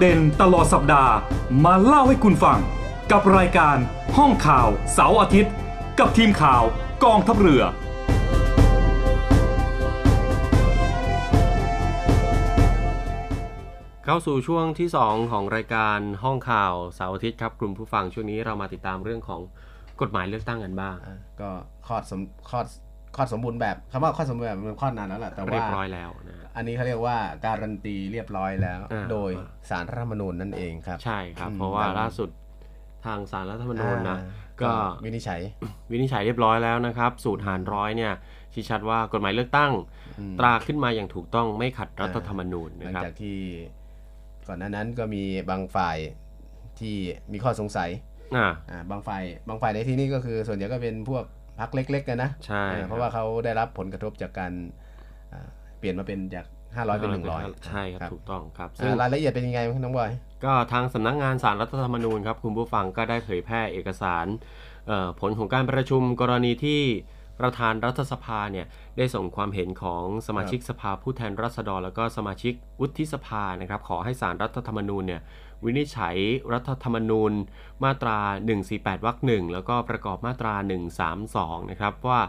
เด่นตลอดสัปดาห์ มาเล่าให้คุณฟัง กับรายการห้องข่าวเสาร์อาทิตย์ กับทีมข่าวกองทัพเรือ เข้าสู่ช่วงที่ 2 ของรายการห้องข่าวเสาร์อาทิตย์ครับกลุ่มผู้ฟังช่วงนี้เรามาติดตามเรื่องของกฎหมายเลือกตั้งกันบ้าง อะก็คลอดสมคลอดคลอดสมบูรณ์แบบคำว่าคลอดสมบูรณ์แบบมันคลอดนานแล้วแหละแต่เรียว่าบร้อยแล้วนะ อันนี้เขาเรียกว่าการันตีเรียบร้อยแล้ว อ่า โดยสารรัฐธรรมนูญนั่นเองครับ ใช่ครับ อืมเพราะว่าดังล่าสุดทางสารรัฐธรรมนูญนะอ่าก็วินิจฉัยวินิจฉัยเรียบร้อยแล้วนะครับ สูตรหารร้อยเนี่ยชี้ชัดว่ากฎหมายเลือกตั้ง อืม ตราขึ้นมาอย่างถูกต้องไม่ขัดรัฐธรรมนูญหลันะงครับ จากที่ก่อนหน้านั้นก็มีบางฝ่ายที่มีข้อสงสัยอ่า อ่าบางฝ่ายบางฝ่ายในที่นี้ก็คือส่วนใหญ่ก็เป็นพวกพักเล็กๆกันนะใช่อ่าเพราะว่าเขาได้รับผลกระทบจากการอ่าเปลี่ยนมาเป็นจาก500เป็น100ใช่ครับถูกต้องครับอ่าซึ่งรายละเอียดเป็นยังไงน้องบอยก็ทางสำนักงานสารรัฐธรรมนูญครับคุณผู้ฟังก็ได้เผยแพร่เอกสารเอ่อผลของการประชุมกรณีที่ประธานรัฐสภาเนี่ยได้ส่งความเห็นของสมาชิกสภาผู้แทนราษฎร แล้วก็สมาชิกวุฒิสภานะครับ ขอให้สารรัฐธรรมนูญเนี่ยวินิจฉัยรัฐธรรมนูญมาตรา 148 วรรคหนึ่งแล้วก็ประกอบมาตรา 132 นะครับว่า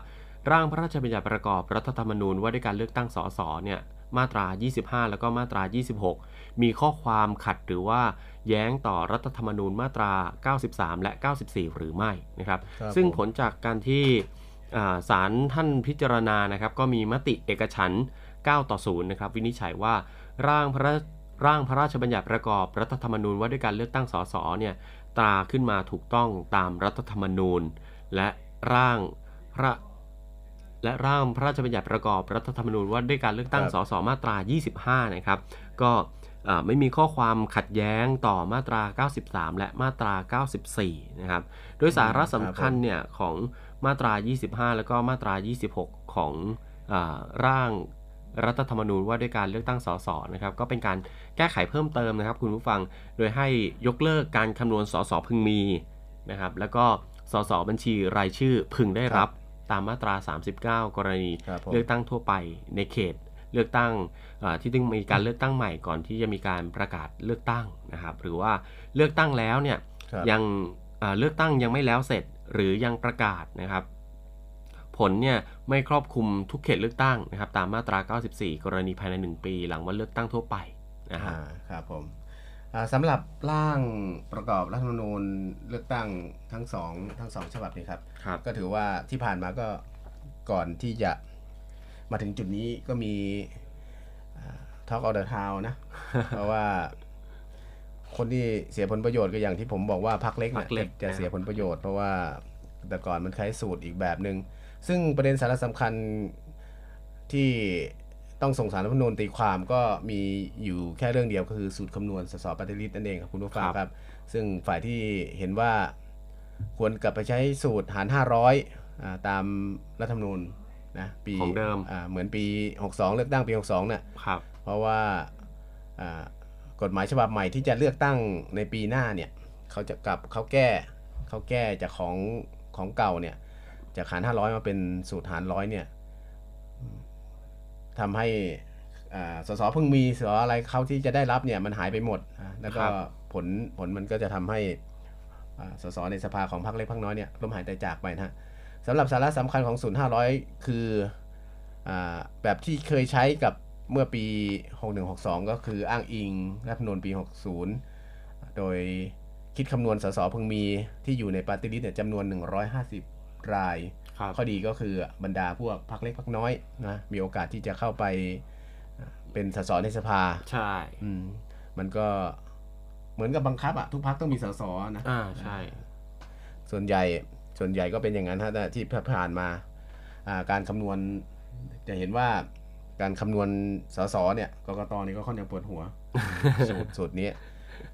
ร่างพระราชบัญญัติประกอบรัฐธรรมนูญว่าด้วยการเลือกตั้งสสเนี่ยมาตรา 25 แล้วก็มาตรา 26 มีข้อความขัดหรือว่าแย้งต่อรัฐธรรมนูญมาตรา 93 และ 94 หรือไม่นะครับครับซึ่งผมผลจากการที่อ่าศาลท่านพิจารณานะครับ ก็มีมติเอกฉันท์9ต่อ 0 นะครับ วินิจฉัยว่าร่างพระราร่างพระราชบัญญัติประกอบรัฐธรรมนูญว่าด้วยการเลือกตั้งสสเนี่ยตราขึ้นมาถูกต้องตามรัฐธรรมนูญ และร่างพระ และร่างพระราชบัญญัติประกอบรัฐธรรมนูญว่าด้วยการเลือกตั้งครับสสมาตรา 25 นะครับ ก็เอ่อไม่มีข้อความขัดแย้งต่อมาตรา 93 และมาตรา 94 นะครับ โดยสาระสำคัญเนี่ยของมาตรา 25 แล้วก็มาตรา 26 ของอาร่างรัฐธรรมนูญว่าด้วยการเลือกตั้งสสนะครับ ก็เป็นการแก้ไขเพิ่มเติมนะครับ คุณผู้ฟัง โดยให้ยกเลิกการคำนวณสสพึงมีนะครับ แล้วก็สสบัญชีรายชื่อพึงได้รับ ตามมาตรา 39 กรณีครับผมเลือกตั้งทั่วไปในเขตเลือกตั้งอ่าที่ต้องมีการเลือกตั้งใหม่ก่อนที่จะมีการประกาศเลือกตั้งนะครับหรือว่าเลือกตั้งแล้วเนี่ยครับยังอ่าเลือกตั้งยังไม่แล้วเสร็จหรือยังประกาศนะครับ ผลเนี่ยไม่ครอบคลุมทุกเขตเลือกตั้งนะครับตามมาตรา 94 กรณีภายใน 1 ปี หลังวันเลือกตั้งทั่วไปนะครับอ่าครับผมอ่า สำหรับร่างประกอบรัฐธรรมนูญเลือกตั้งทั้งสองทั้งสองฉบับนี้ครับ ครับ ก็ถือว่าที่ผ่านมาก็ก่อนที่จะมาถึงจุดนี้ก็มีทอกเอาเดอะทาวนะ เพราะว่าคนที่เสียผลประโยชน์ก็อย่างที่ผมบอกว่าพักเล็กพรรคเล็กจะเสียผลประโยชน์เพราะว่าแต่ก่อนมันใช้สูตรอีกแบบหนึง่งซึ่งประเด็นสาระสำคัญที่ ต้องส่งสารรัฐธรรมนูญตีความก็มีอยู่แค่เรื่องเดียวก็คือสูตรคำนวณสสปฏิริษีนั่นเองครับคุณผู้ฟังครับ ซึ่งฝ่ายที่เห็นว่าควรกลับไปใช้สูตรหาร 500อ่าตามรัฐธรรมนูญนะปีของเดิมอ่าเหมือนปี 62 เลือกตั้งปี 62เนี่ยครับ เพราะว่าอ่ากฎหมายฉบับใหม่ที่จะเลือกตั้งในปีหน้าเนี่ยเขาจะกลับเขาแก้เขาแก้จากของของเก่าเนี่ยจากหาร 500 มาเป็นสูตรหารร้อยเนี่ย ทำให้อ่าสสเพิ่งมีสสอะไรเขาที่จะได้รับเนี่ยมันหายไปหมดอะแล้วก็ครับผลผลมันก็จะทำให้อ่าสสในสภาของพรรคเล็กพรรคน้อยเนี่ยล้มหายตายจากไปนะฮะสำหรับสาระสำคัญของศูนย์500คืออาแบบที่เคยใช้กับเมื่อปี 6162 ก็คืออ้างอิงรัฐธรรมนูญปี 60 โดยคิดคำนวณสสเพิ่งมีที่อยู่ในปาร์ตี้ลิสต์เนี่ยจำนวน 150 รายครับ ข้อดีก็คือบรรดาพวกพรรคเล็กพรรคน้อยนะมีโอกาสที่จะเข้าไปอ่าเป็นสสในสภาใช่อืมมันก็เหมือนกับบังคับอะทุกพรรคต้องมีสสนะอ่าใช่ ส่วนใหญ่ส่วนใหญ่ก็เป็นอย่างนั้นฮะแต่ที่ผ่านมาอ่าการคำนวณจะเห็นว่าการคำนวณสสเนี่ยกกตนี่ก็ค่อนข้างปวดหัวสูตรสูตรนี้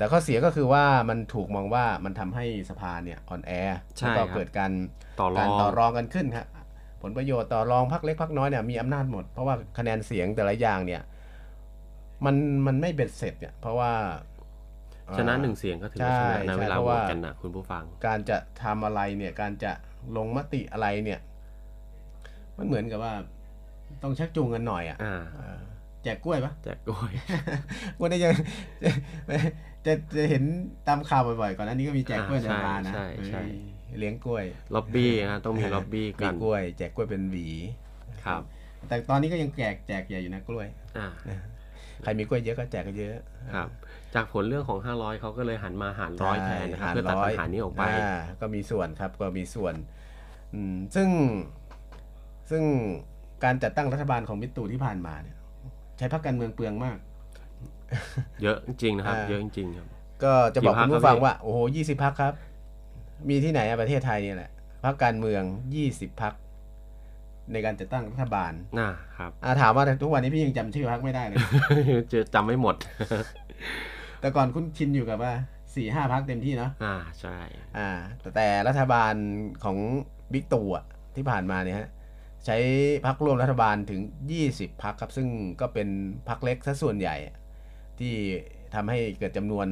แต่ข้อเสียก็คือว่ามันถูกมองว่ามันทำให้สภาเนี่ยอ่อนแอใช่แล้วก็ครับเกิดการต่อรการองต่อรองกันขึ้นครับผลประโยชน์ต่อรองพรรคเล็กพรรคน้อยเนี่ยมีอำนาจหมด เพราะว่าคะแนนเสียงแต่ละอย่างเนี่ยมันมันไม่เบ็ดเสร็จเนี่ยเพราะว่าชนะหนึ่งเสียงก็ถือว่าชนะใช่นะเวลาใช่เพราะโหวว่าตกันนะคุณผู้ฟัง การจะทำอะไรเนี่ยการจะลงมติอะไรเนี่ย มันเหมือนกับว่า ต้องชักจูงกันหน่อยอะอ่าเออแจกกล้วยปะแจกกล้วยวันนี้ยัง จะจะเห็นตามข่าวบ่อยๆ ก่อนอันนี้ก็มีแจกกล้วยในอ่าสภานะใช่ใช่เฮ้ยเลี้ยงกล้วยล็อบบี้นะต้องมีล็อบบี้มีกันกล้วย แจกกล้วยเป็นหวีครับ แต่ตอนนี้ก็ยังแจกแจกใหญ่อยู่นะกล้วยอ่าใครมีกล้วยเยอะก็แจกกันเยอะครับ จากผลเรื่องของ 500เขาก็เลยหันมาหารร้อยแทนนะครับใช่เพื่อตัดหารร้ปัยญหานี้ออกไปาก็มีส่วนครับก็มีส่วนอืมซึ่งซึ่งการจัดตั้งรัฐบาลของมิตรตู่ที่ผ่านมาเนี่ย ใช้พรรคการเมืองเปลืองมาก เยอะจริงๆนะครับอ่าเยอะจริงๆครับ ก็จะบอกกี่พรรคุคณผู้ฟังครับพี่ว่า โอ้โหยี่สิบพักครับ มีที่ไหนอะประเทศไทยเนี่ยแหละพรรคการเมืองยี่สิบพักในการจัดตั้งรัฐบาลน่าครับอาถามว่าทุกวันนี้พี่ยังจำชื่อพรรคไม่ได้เลยจะจำไม่หมด แต่ก่อนคุณชินอยู่กับว่าสี่ห้าพักเต็มที่เนาะอ่าใช่ อ่า แต่แต่รัฐบาลของบิ๊กตู่อะที่ผ่านมาเนี่ยฮะใช้พักร่วมรัฐบาลถึง 20 พักครับ ซึ่งก็เป็นพักเล็กซะส่วนใหญ่อะ ที่ทำให้เกิดจำนวน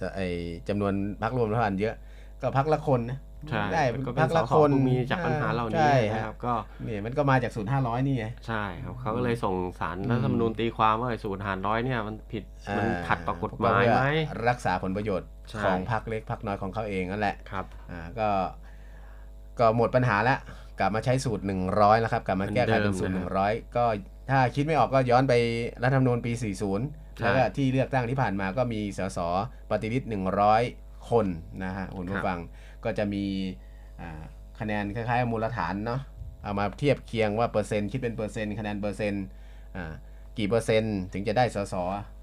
จะไอจำนวนพักร่วมรัฐบาลเยอะ ก็พักละคนนะใช่ได้ก็เป็พันกสละอคนผู้มีจากปัญหาเหล่านี้ใช่นะคฮะรับก็เนี่ยมันก็มาจากศูนย์ห้าร้อยนี่ไงใช่ครับเขาก็เลยส่งสารรัฐธรรมนูญตีความว่าไอ้สูตรหารร้อยเนี่ยมันผิดมันขัดต่อกฎหมายไหมเพื่อรักษาผลประโยชน์ใช่ของพรรคเล็กพรรคน้อยของเขาเองนั่นแหละครับอ่าก็ก็หมดปัญหาแล้วกลับมาใช้สูตร 100แล้วครับกลับมาแก้ไขเป็นสูตร100 ก็ถ้าคิดไม่ออกก็ย้อนไปรัฐธรรมนูญปี 40 แล้วก็ที่เลือกตั้งที่ผ่านมาก็มีสสปฏิริษี100คนนะฮะคุณผู้ฟังก็จะมีอ่าคะแนนคล้ายๆมูลฐานเนาะเอามาเทียบเคียงว่าเปอร์เซ็นต์คิดเป็นเปอร์เซ็นต์คะแนนเปอร์เซ็นต์อ่ากี่เปอร์เซ็นต์ถึงจะได้สส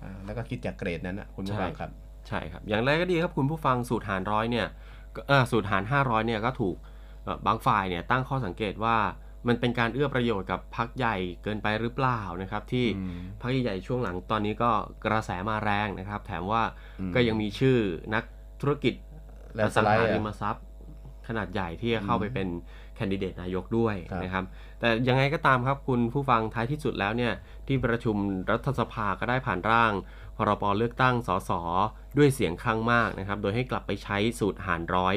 อ่าแล้วก็คิดจากเกรดนั้นนะคุณผู้ฟังครับ ใช่ครับ อย่างไรก็ดีครับคุณผู้ฟังสูตรหารร้อยเนี่ยก็เอ่อสูตรหาร 500เนี่ยก็ถูกเอ่อบางฝ่ายเนี่ยตั้งข้อสังเกตว่า มันเป็นการเอื้อประโยชน์กับพักใหญ่เกินไปหรือเปล่านะครับ ที่อืมพักใหญ่ๆช่วงหลังตอนนี้ก็กระแสมาแรงนะครับ แถมว่าอืมก็ยังมีชื่อนักธุรกิจแล้วอสังสไลด์หาอะริมทรัพย์ ขนาดใหญ่ที่จะเข้าไปเป็นแคนดิเดตนายกด้วยครับนะครับ แต่ยังไงก็ตามครับคุณผู้ฟังท้ายที่สุดแล้วเนี่ยที่ประชุมรัฐสภาก็ได้ผ่านร่างพรบเลือกตั้งสสด้วยเสียงข้างมากนะครับ โดยให้กลับไปใช้สูตรหารร้อย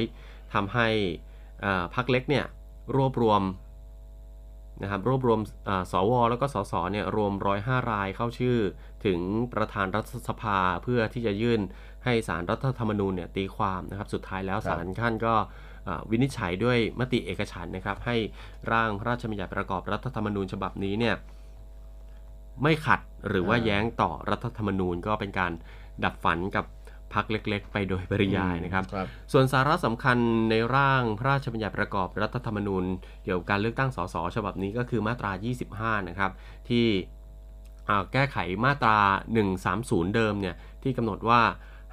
ทำให้เอ่อพรรคเล็กเนี่ยรวบรวม นะครับรวบรวมเอ่อสวแล้วก็สสเนี่ยรวม 105 รายเข้าชื่อ ถึงประธานรัฐสภาเพื่อที่จะยื่นให้สารรัฐธรรมนูญเนี่ยตีความนะครับสุดท้ายแล้วครับศาลท่านก็เอ่อวินิจฉัยด้วยมติเอกฉันท์นะครับ ให้ร่างพระราชบัญญัติประกอบรัฐธรรมนูญฉบับนี้เนี่ยไม่ขัดหรือว่าอ่าแย้งต่อรัฐธรรมนูญก็เป็นการดับฝันกับ พักเล็ก ๆ ไปโดยปริยายนะครับครับส่วนสาระสำคัญในร่างพระราชบัญญัติประกอบรัฐธรรมนูญ เกี่ยวกับการเลือกตั้งสสฉบับนี้ก็คือมาตรา 25 นะครับ ที่อ่าแก้ไขมาตรา 130 เดิมเนี่ยที่กำหนดว่า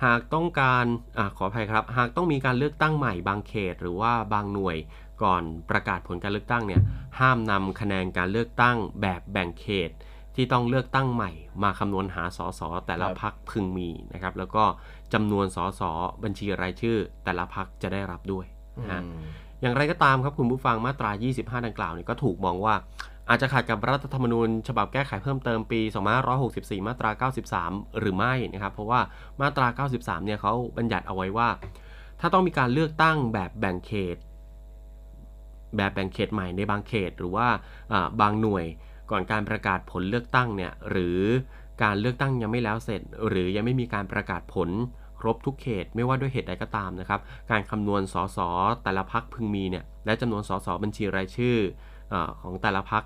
หากต้องการอาขออภัยครับ หากต้องมีการเลือกตั้งใหม่บางเขต หรือว่าบางหน่วยก่อนประกาศผลการเลือกตั้งเนี่ยห้ามนำคะแนนการเลือกตั้งแบบแบ่งเขต ที่ต้องเลือกตั้งใหม่ มาคำนวณหาสสแต่ละครับพักพึงมีนะครับ แล้วก็ จำนวนสสบัญชีรายชื่อ แต่ละพักจะได้รับด้วยนะฮะอืมอย่างไรก็ตามครับคุณผู้ฟังมาตรา 25 ดังกล่าวเนี่ยก็ถูกมองว่า อาจจะขัดกับรัฐธรรมนูญ ฉบับแก้ไขเพิ่มเติมปี 2564 มาตรา 93 หรือไม่นะครับ เพราะว่ามาตรา 93 เนี่ยเขาบัญญัติเอาไว้ว่า ถ้าต้องมีการเลือกตั้งแบบแบ่งเขต แบบแบ่งเขตใหม่ในบางเขต หรือว่าอ่าบางหน่วยก่อนการประกาศผลเลือกตั้งเนี่ยหรือ การเลือกตั้งยังไม่แล้วเสร็จ หรือยังไม่มีการประกาศผลครบทุกเขตไม่ว่าด้วยเหตุใดก็ตามนะครับ การคำนวณสสแต่ละพักพึงมีเนี่ยและจำนวนสสบัญชีรายชื่ออาของแต่ละพัก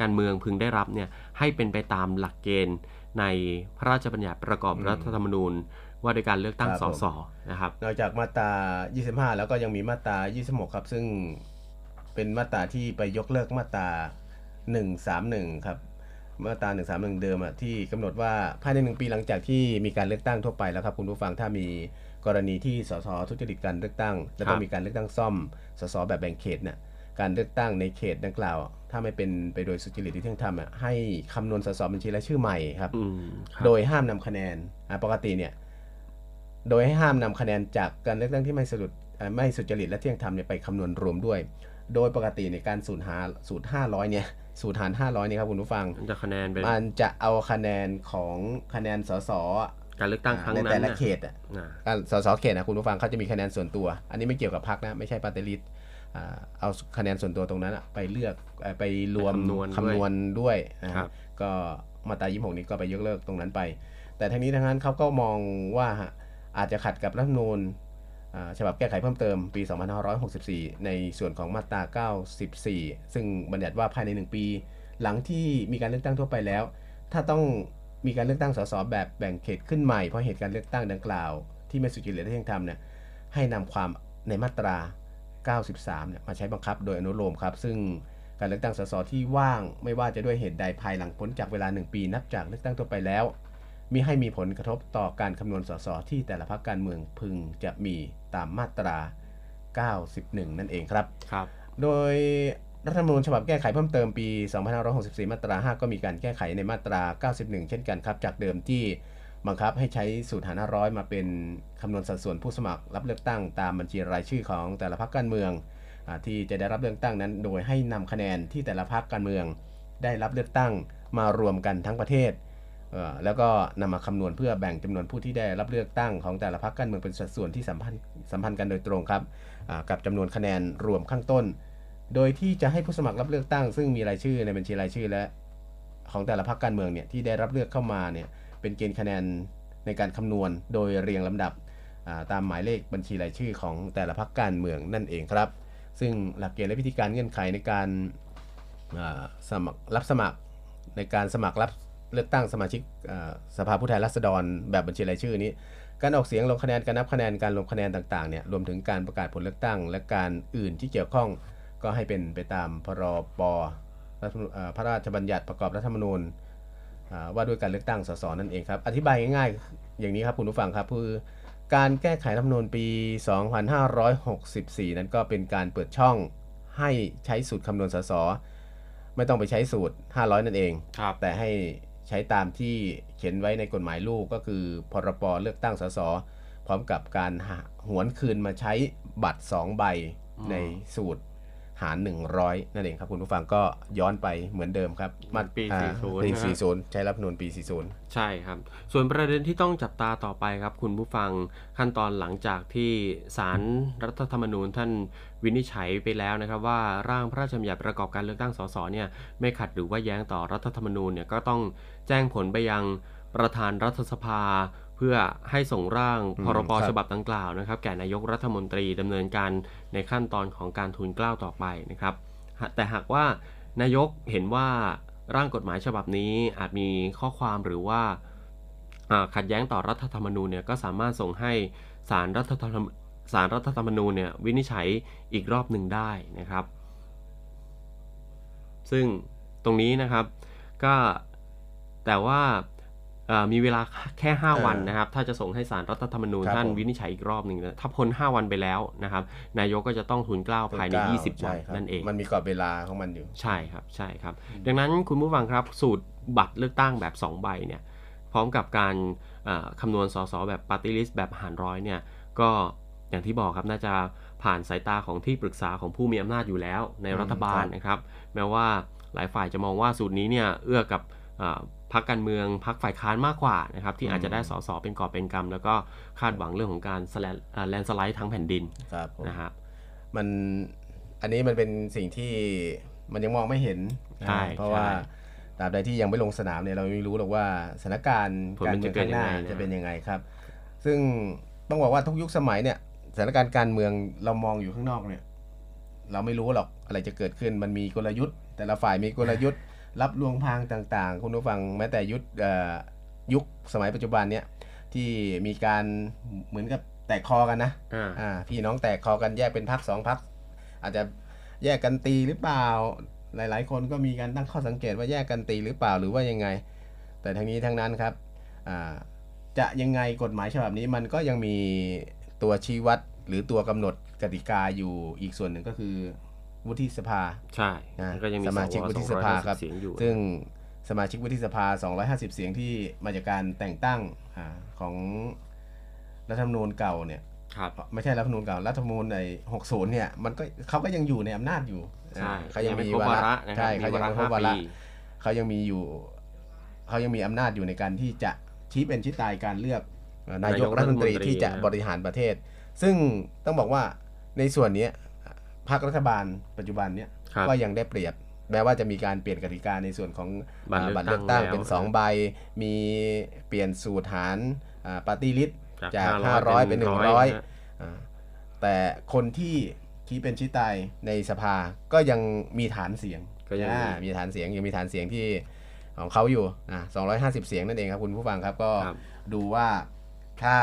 การเมืองพึงได้รับเนี่ยให้เป็นไปตามหลักเกณฑ์ในพระราชบัญญัติประกอบรัฐธรรมนูญ ว่าด้วยการเลือกตั้งครับสผมสนะครับนอกจากมาตรา 25 แล้วก็ยังมีมาตรา 26 ครับ ซึ่งเป็นมาตราที่ไปยกเลิกมาตรา 131 ครับ มาตรา131เดิมอะที่กำหนดว่าภายในหนึ่งปีหลังจากที่มีการเลือกตั้งทั่วไปแล้วครับคุณผู้ฟังถ้ามีกรณีที่สสทุจริตการเลือกตั้ง แล้วก็ครับมีการเลือกตั้งซ่อมสสแบบแบ่งเขตเนี่ยการเลือกตั้งในเขตดังกล่าว ถ้าไม่เป็นไปโดยสุจริตที่เที่ยงธรรมอะให้คำนวณสสบัญชีรายชื่อใหม่ครับอืมครับโดยห้ามนำคะแนนอะปกติเนี่ย โดยให้ห้ามนำคะแนนจากการเลือกตั้งที่ไม่สุดเอ่อไม่สุจริตและเที่ยงธรรมเนี่ยไปคำนวณรวมด้วย โดยปกติในการสูตรหารสูตร500เนี่ย สูตรหาร 500เนี่ยครับคุณผู้ฟัง มันจะคะแนนเป็นมันจะเอาคะแนนของคะแนนสสอะการเลือกตั้งครั้งในนั้นแต่ละน่ะเขตอะอ่าการสสเขตนะคุณผู้ฟังเขาจะมีคะแนนส่วนตัว อันนี้ไม่เกี่ยวกับพรรคนะ ไม่ใช่ปาร์ตี้ลิสต์อ่าเอาคะแนนส่วนตัวตรงนั้นอะไปเลือกเอ่อไปรวมไปคำนวณด้วยคำนวณด้วยนะครัฮะบก็มาตรา26นี้ก็ไปยกเลิกตรงนั้นไป แต่ทั้งนี้ทั้งนั้นเขาก็มองว่าฮะอาจจะขัดกับรัฐธรรมนูญอ่า ฉบับแก้ไขเพิ่มเติมปี 2564 ในส่วนของมาตรา 94 ซึ่งบัญญัติว่าภายใน 1 ปี หลังที่มีการเลือกตั้งทั่วไปแล้ว ถ้าต้องมีการเลือกตั้งสสแบบแบ่งเขตขึ้นใหม่เพราะเหตุการเลือกตั้งดังกล่าว ที่ไม่สุจริตและเที่ยงธรรมเนี่ยให้นำความในมาตรา 93 เนี่ยมาใช้บังคับโดยอนุโลมครับ ซึ่งการเลือกตั้งสสที่ว่าง ไม่ว่าจะด้วยเหตุใดภายหลังพ้นจากเวลา 1 ปี นับจากเลือกตั้งทั่วไปแล้ว มิให้มีผลกระทบต่อการคำนวณสสที่แต่ละพรรคการเมืองพึงจะมีตามมาตรา 91 นั่นเองครับครับ โดยรัฐธรรมนูญฉบับแก้ไขเพิ่มเติมปี 2564 มาตรา 5 ก็มีการแก้ไขในมาตรา 91 เช่นกันครับ จากเดิมที่บังคับให้ใช้สูตรหาร500มาเป็นคำนวณสัดส่วนผู้สมัครรับเลือกตั้งตามบัญชีรายชื่อของแต่ละพรรคการเมืองอาที่จะได้รับเลือกตั้งนั้น โดยให้นำคะแนนที่แต่ละพรรคการเมือง ได้รับเลือกตั้งมารวมกันทั้งประเทศเอ่อ แล้วก็นำมาคำนวณเพื่อแบ่งจำนวนผู้ที่ได้รับเลือกตั้งของแต่ละพรรคการเมืองเป็นสัดส่วนที่สัมพันธ์สัมพันธ์กันโดยตรงครับกับจำนวนคะแนนรวมข้างต้น โดยที่จะให้ผู้สมัครรับเลือกตั้ง ซึ่งมีรายชื่อในบัญชีรายชื่อและของแต่ละพรรคการเมืองเนี่ยที่ได้รับเลือกเข้ามาเนี่ยเป็นเกณฑ์คะแนนในการคำนวณโดยเรียงลำดับตามหมายเลขบัญชีรายชื่อของแต่ละพรรคการเมืองนั่นเองครับ ซึ่งหลักเกณฑ์และวิธีการเงื่อนไขในการสมัครรับสมัครในการสมัครรับ เลือกตั้งสมาชิกอ่าสภาผู้แทนราษฎรแบบบัญชีรายชื่อนี้ การออกเสียงลงคะแนน การนับคะแนน การลงคะแนนต่างๆเนี่ย รวมถึงการประกาศผลเลือกตั้ง และการอื่นที่เกี่ยวข้อง ก็ให้เป็นไปตามพรบรัฐธรรมนูญเอ่อพระราชบัญญัติประกอบรัฐธรรมนูญอ่าว่าด้วยการเลือกตั้งสสนั่นเองครับ อธิบายง่ายๆ อย่างนี้ครับคุณผู้ฟังครับคือการแก้ไขรัฐธรรมนูญปี 2564 นั้นก็เป็นการเปิดช่องให้ใช้สูตรคำนวณสสไม่ต้องไปใช้สูตร 500 นั่นเองครับแต่ให้ ใช้ตามที่เขียนไว้ในกฎหมายลูกก็คือพรบเลือกตั้งสสพร้อมกับการหาหวนคืนมาใช้บัตร 2 ใบในสูตรหาร 100 นั่นเองครับคุณผู้ฟังก็ย้อนไปเหมือนเดิมครับมาปีอ่า40ปีนะฮะ40 ใช้รัฐธรรมนูญปี 40 ใช่ครับ ส่วนประเด็นที่ต้องจับตาต่อไปครับคุณผู้ฟังขั้นตอนหลังจากที่ศาลรัฐธรรมนูญท่าน วินิจฉัยไปแล้วนะครับว่าร่างพระราชบัญญัติประกอบการเลือกตั้งสสเนี่ยไม่ขัดหรือว่าแย้งต่อรัฐธรรมนูญเนี่ยก็ต้องแจ้งผลไปยังประธานรัฐสภา เพื่อให้ส่งร่างพรบฉบับดังกล่าวนะครับแก่นายกรัฐมนตรีดำเนินการในขั้นตอนของการทูลเกล้าต่อไปนะครับ แต่หากว่านายกเห็นว่าร่างกฎหมายฉบับนี้อาจมีข้อความหรือว่าอ่าขัดแย้งต่อรัฐธรรมนูญเนี่ยก็สามารถส่งให้สารรัฐธรรม สารรัฐธรรมนูญเนี่ยวินิจฉัยอีกรอบหนึ่งได้นะครับ ซึ่งตรงนี้นะครับก็แต่ว่าเอ่อมีเวลาแค่ 5 วันนะครับ ถ้าจะส่งให้สารรัฐธรรมนูญครับท่านผมวินิจฉัยอีกรอบหนึ่งนะถ้าพ้น 5 วันไปแล้วนะครับ นายกก็จะต้องทูลเกล้าภายใน 20 วันใช่ครับนั่นเอง มันมีกรอบเวลาของมันอยู่ ใช่ครับใช่ครับ ดังนั้นคุณผู้ฟังครับสูตรบัตรเลือกตั้งแบบ 2 ใบเนี่ย พร้อมกับการเอ่อคำนวณสสแบบปาร์ตี้ลิสต์แบบหารร้อยเนี่ย ก็ อย่างที่บอกครับน่าจะผ่านสายตาของที่ปรึกษาของผู้มีอำนาจอยู่แล้วในรัฐบาลครับนะครับ แม้ว่าหลายฝ่ายจะมองว่าสูตรนี้เนี่ยเอื้อกับเอ่อพรรคการเมืองพรรคฝ่ายค้านมากกว่านะครับที่อาจจะได้สสเป็นกอบเป็นกำแล้วก็คาดหวังเรื่องของการแลนแลนสไลด์ทั้งแผ่นดินครับผมนะครับมันอันนี้มันเป็นสิ่งที่มันยังมองไม่เห็นใช่นะเพราะว่าใช่ตราบใดที่ยังไม่ลงสนามเนี่ยเราไม่รู้หรอกว่าสถานการณ์ผลการมันเมืจะองเกิดข้างหน้ายังไงนะจะเป็นยังไงครับ ซึ่งต้องบอกว่าทุกยุคสมัยเนี่ย สถานการณ์การเมืองเรามองอยู่ข้างนอกเนี่ย เราไม่รู้หรอกอะไรจะเกิดขึ้นมันมีกลยุทธ์ แต่ละฝ่ายมีกลยุทธ์ รับลวงพรางต่าง ๆ คุณผู้ฟังแม้แต่ยุทธเอ่อยุคสมัยปัจจุบันเนี่ยที่มีการเหมือนกับแตกคอกันนะอ่าอ่าพี่น้องแตกคอกันแยกเป็นพักสองพักอาจจะแยกกันตีหรือเปล่า หลาย ๆ คนก็มีการตั้งข้อสังเกตว่าแยกกันตีหรือเปล่าหรือว่ายังไง แต่ทั้งนี้ทั้งนั้นครับอ่าจะยังไงกฎหมายฉบับนี้มันก็ยังมี ตัวชี้วัดหรือตัวกำหนดกติกาอยู่อีกส่วนหนึ่งก็คือวุฒิสภาใช่นะแล้วก็ยังมีสมาชิกวุฒิสภาครับ250เสียงอยู่ซึ่งสมาชิกวุฒิสภา 250 เสียงที่มาจากการแต่งตั้งอาของรัฐธรรมนูญเก่าเนี่ยครับไม่ใช่รัฐธรรมนูญเก่ารัฐธรรมนูญใน60 เนี่ยมันก็เขาก็ยังอยู่ในอำนาจอยู่ใช่อ่าเขายังมียังไม่ครบวาวาระระนะครับใช่เขายังไม่ครบวาระมีวาระห้าปีเขายังมีอยู่เขายังมีอำนาจอยู่ในการที่จะชี้เป็นชี้ตายการเลือกเอ่อ นายกรัฐมนตรีที่จะบริหารประเทศ ซึ่งต้องบอกว่าในส่วนเนี้ยพรรครัฐบาลปัจจุบันเนี้ยครับก็ยังได้เปรียบแม้ว่าจะมีการเปลี่ยนกติกาในส่วนของบัตรอ่าเลือกบัตรเลือกตั้งตั้งเป็นแล้ว2ใบ มีเปลี่ยนสูตรหารปาร์ตี้ลิสจากจาก500 500 เป็นเป็น100 100นะฮะอ่าแต่คนที่ชี้เป็นชี้ตายในสภาก็ยังมีฐานเสียงก็ยังมีอ่ามีฐานเสียงยังมีฐานเสียงที่ของเขาอยู่อ่า250 เสียงนั่นเองครับคุณผู้ฟังครับก็ครับดูว่า ถ้า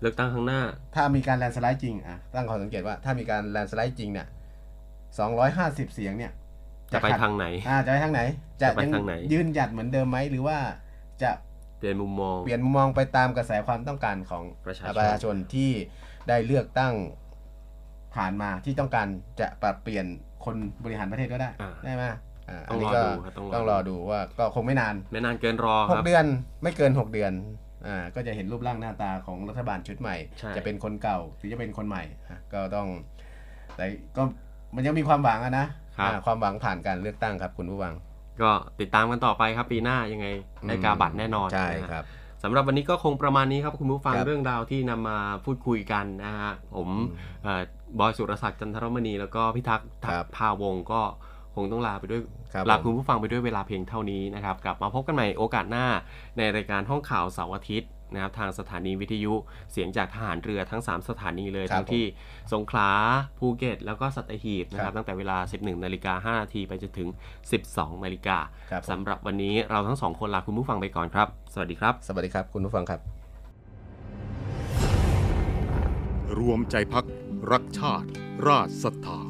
เลือกตั้งข้างหน้า ถ้ามีการแลนด์สไลด์จริงอะตั้งข้อสังเกตว่าถ้ามีการแลนด์สไลด์จริงเนี่ย250เสียงเนี่ยจะไปขัดทางไหนอ่าจะไปทางไหน จะจะไปยังทางไหน ยืนหยัดเหมือนเดิมไหมหรือว่าจะเปลี่ยนมุมมอง เปลี่ยนมุมมองไปตามกระแสความต้องการของประชาชนประชาชนที่ได้เลือกตั้งผ่านมาที่ต้องการจะปรับเปลี่ยนคนบริหารประเทศก็ได้อ่าได้ไหมอ่าต้องนนี้รอก็ดูครับต้องรอต้องรอดูว่าก็คงไม่นาน ไม่นานเกินรอหคกรับเดือนไม่เกิน6เดือน อ่าก็จะเห็นรูปร่างหน้าตาของรัฐบาลชุดใหม่ ใช่ จะเป็นคนเก่าหรือจะเป็นคนใหม่อะก็ต้องแต่ก็มันยังมีความหวังอะนะครับ อ่าความหวังผ่านการเลือกตั้งครับคุณผู้ฟังก็ติดตามกันต่อไปครับปีหน้ายังไงได้กาบัตรแน่นอนใช่นะฮะ ครับ สำหรับวันนี้ก็คงประมาณนี้ครับคุณผู้ฟังครับเรื่องราวที่นำมาพูดคุยกันนะฮะผมเอ่อบอยสุรศักดิ์จันทรมณีแล้วก็พิทักษ์ครับ พาวงศ์ก็ คงต้องลาไปด้วยครับลาผมคุณผู้ฟังไปด้วยเวลาเพียงเท่านี้นะครับ กลับมาพบกันใหม่โอกาสหน้าในรายการห้องข่าวเสาร์อาทิตย์นะครับทางสถานีวิทยุเสียงจากทหารเรือทั้ง 3 สถานีเลยครับทั้งที่สงขลาภูเก็ต แล้วก็สัตหีบนะคครัรับบตั้งแต่เวลา 11นาฬิกา5นาทีไปจนถึง 12นาฬิกาครับผมสำหรับวันนี้เราทั้งสองคนลาคุณผู้ฟังไปก่อนครับ สวัสดีครับ สวัสดีครับ คุณผู้ฟังครับ รวมใจพักรักชาติ ราชศรัทธาหย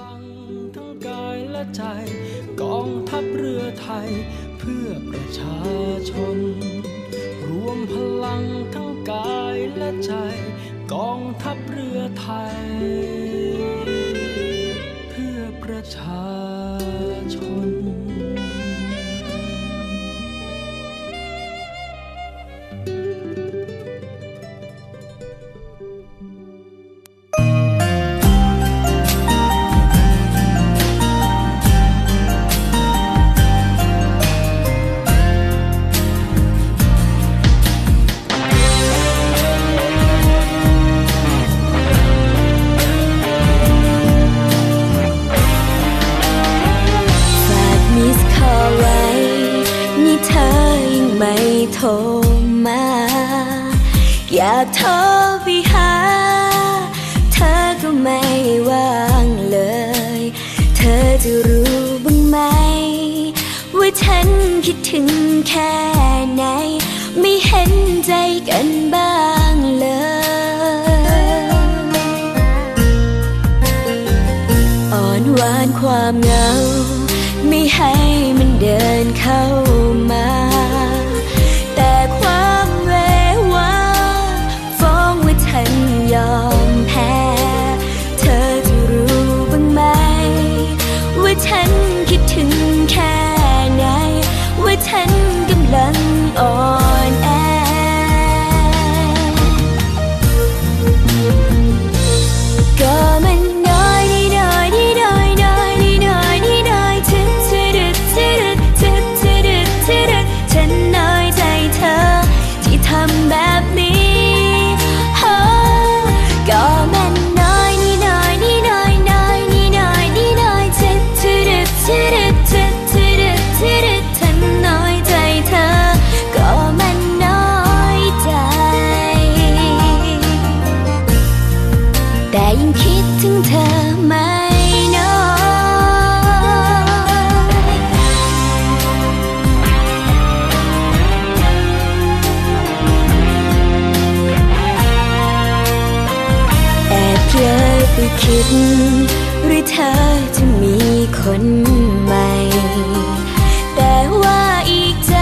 กายและใจ กองทัพเรือไทย เพื่อประชาชน รวมพลังทั้งกายและใจ กองทัพเรือไทย เพื่อประชาชน คิด หรือเธอจะมีคนใหม่ แต่ว่าอีกใจ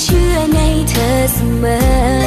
เชื่อในเธอเสมอ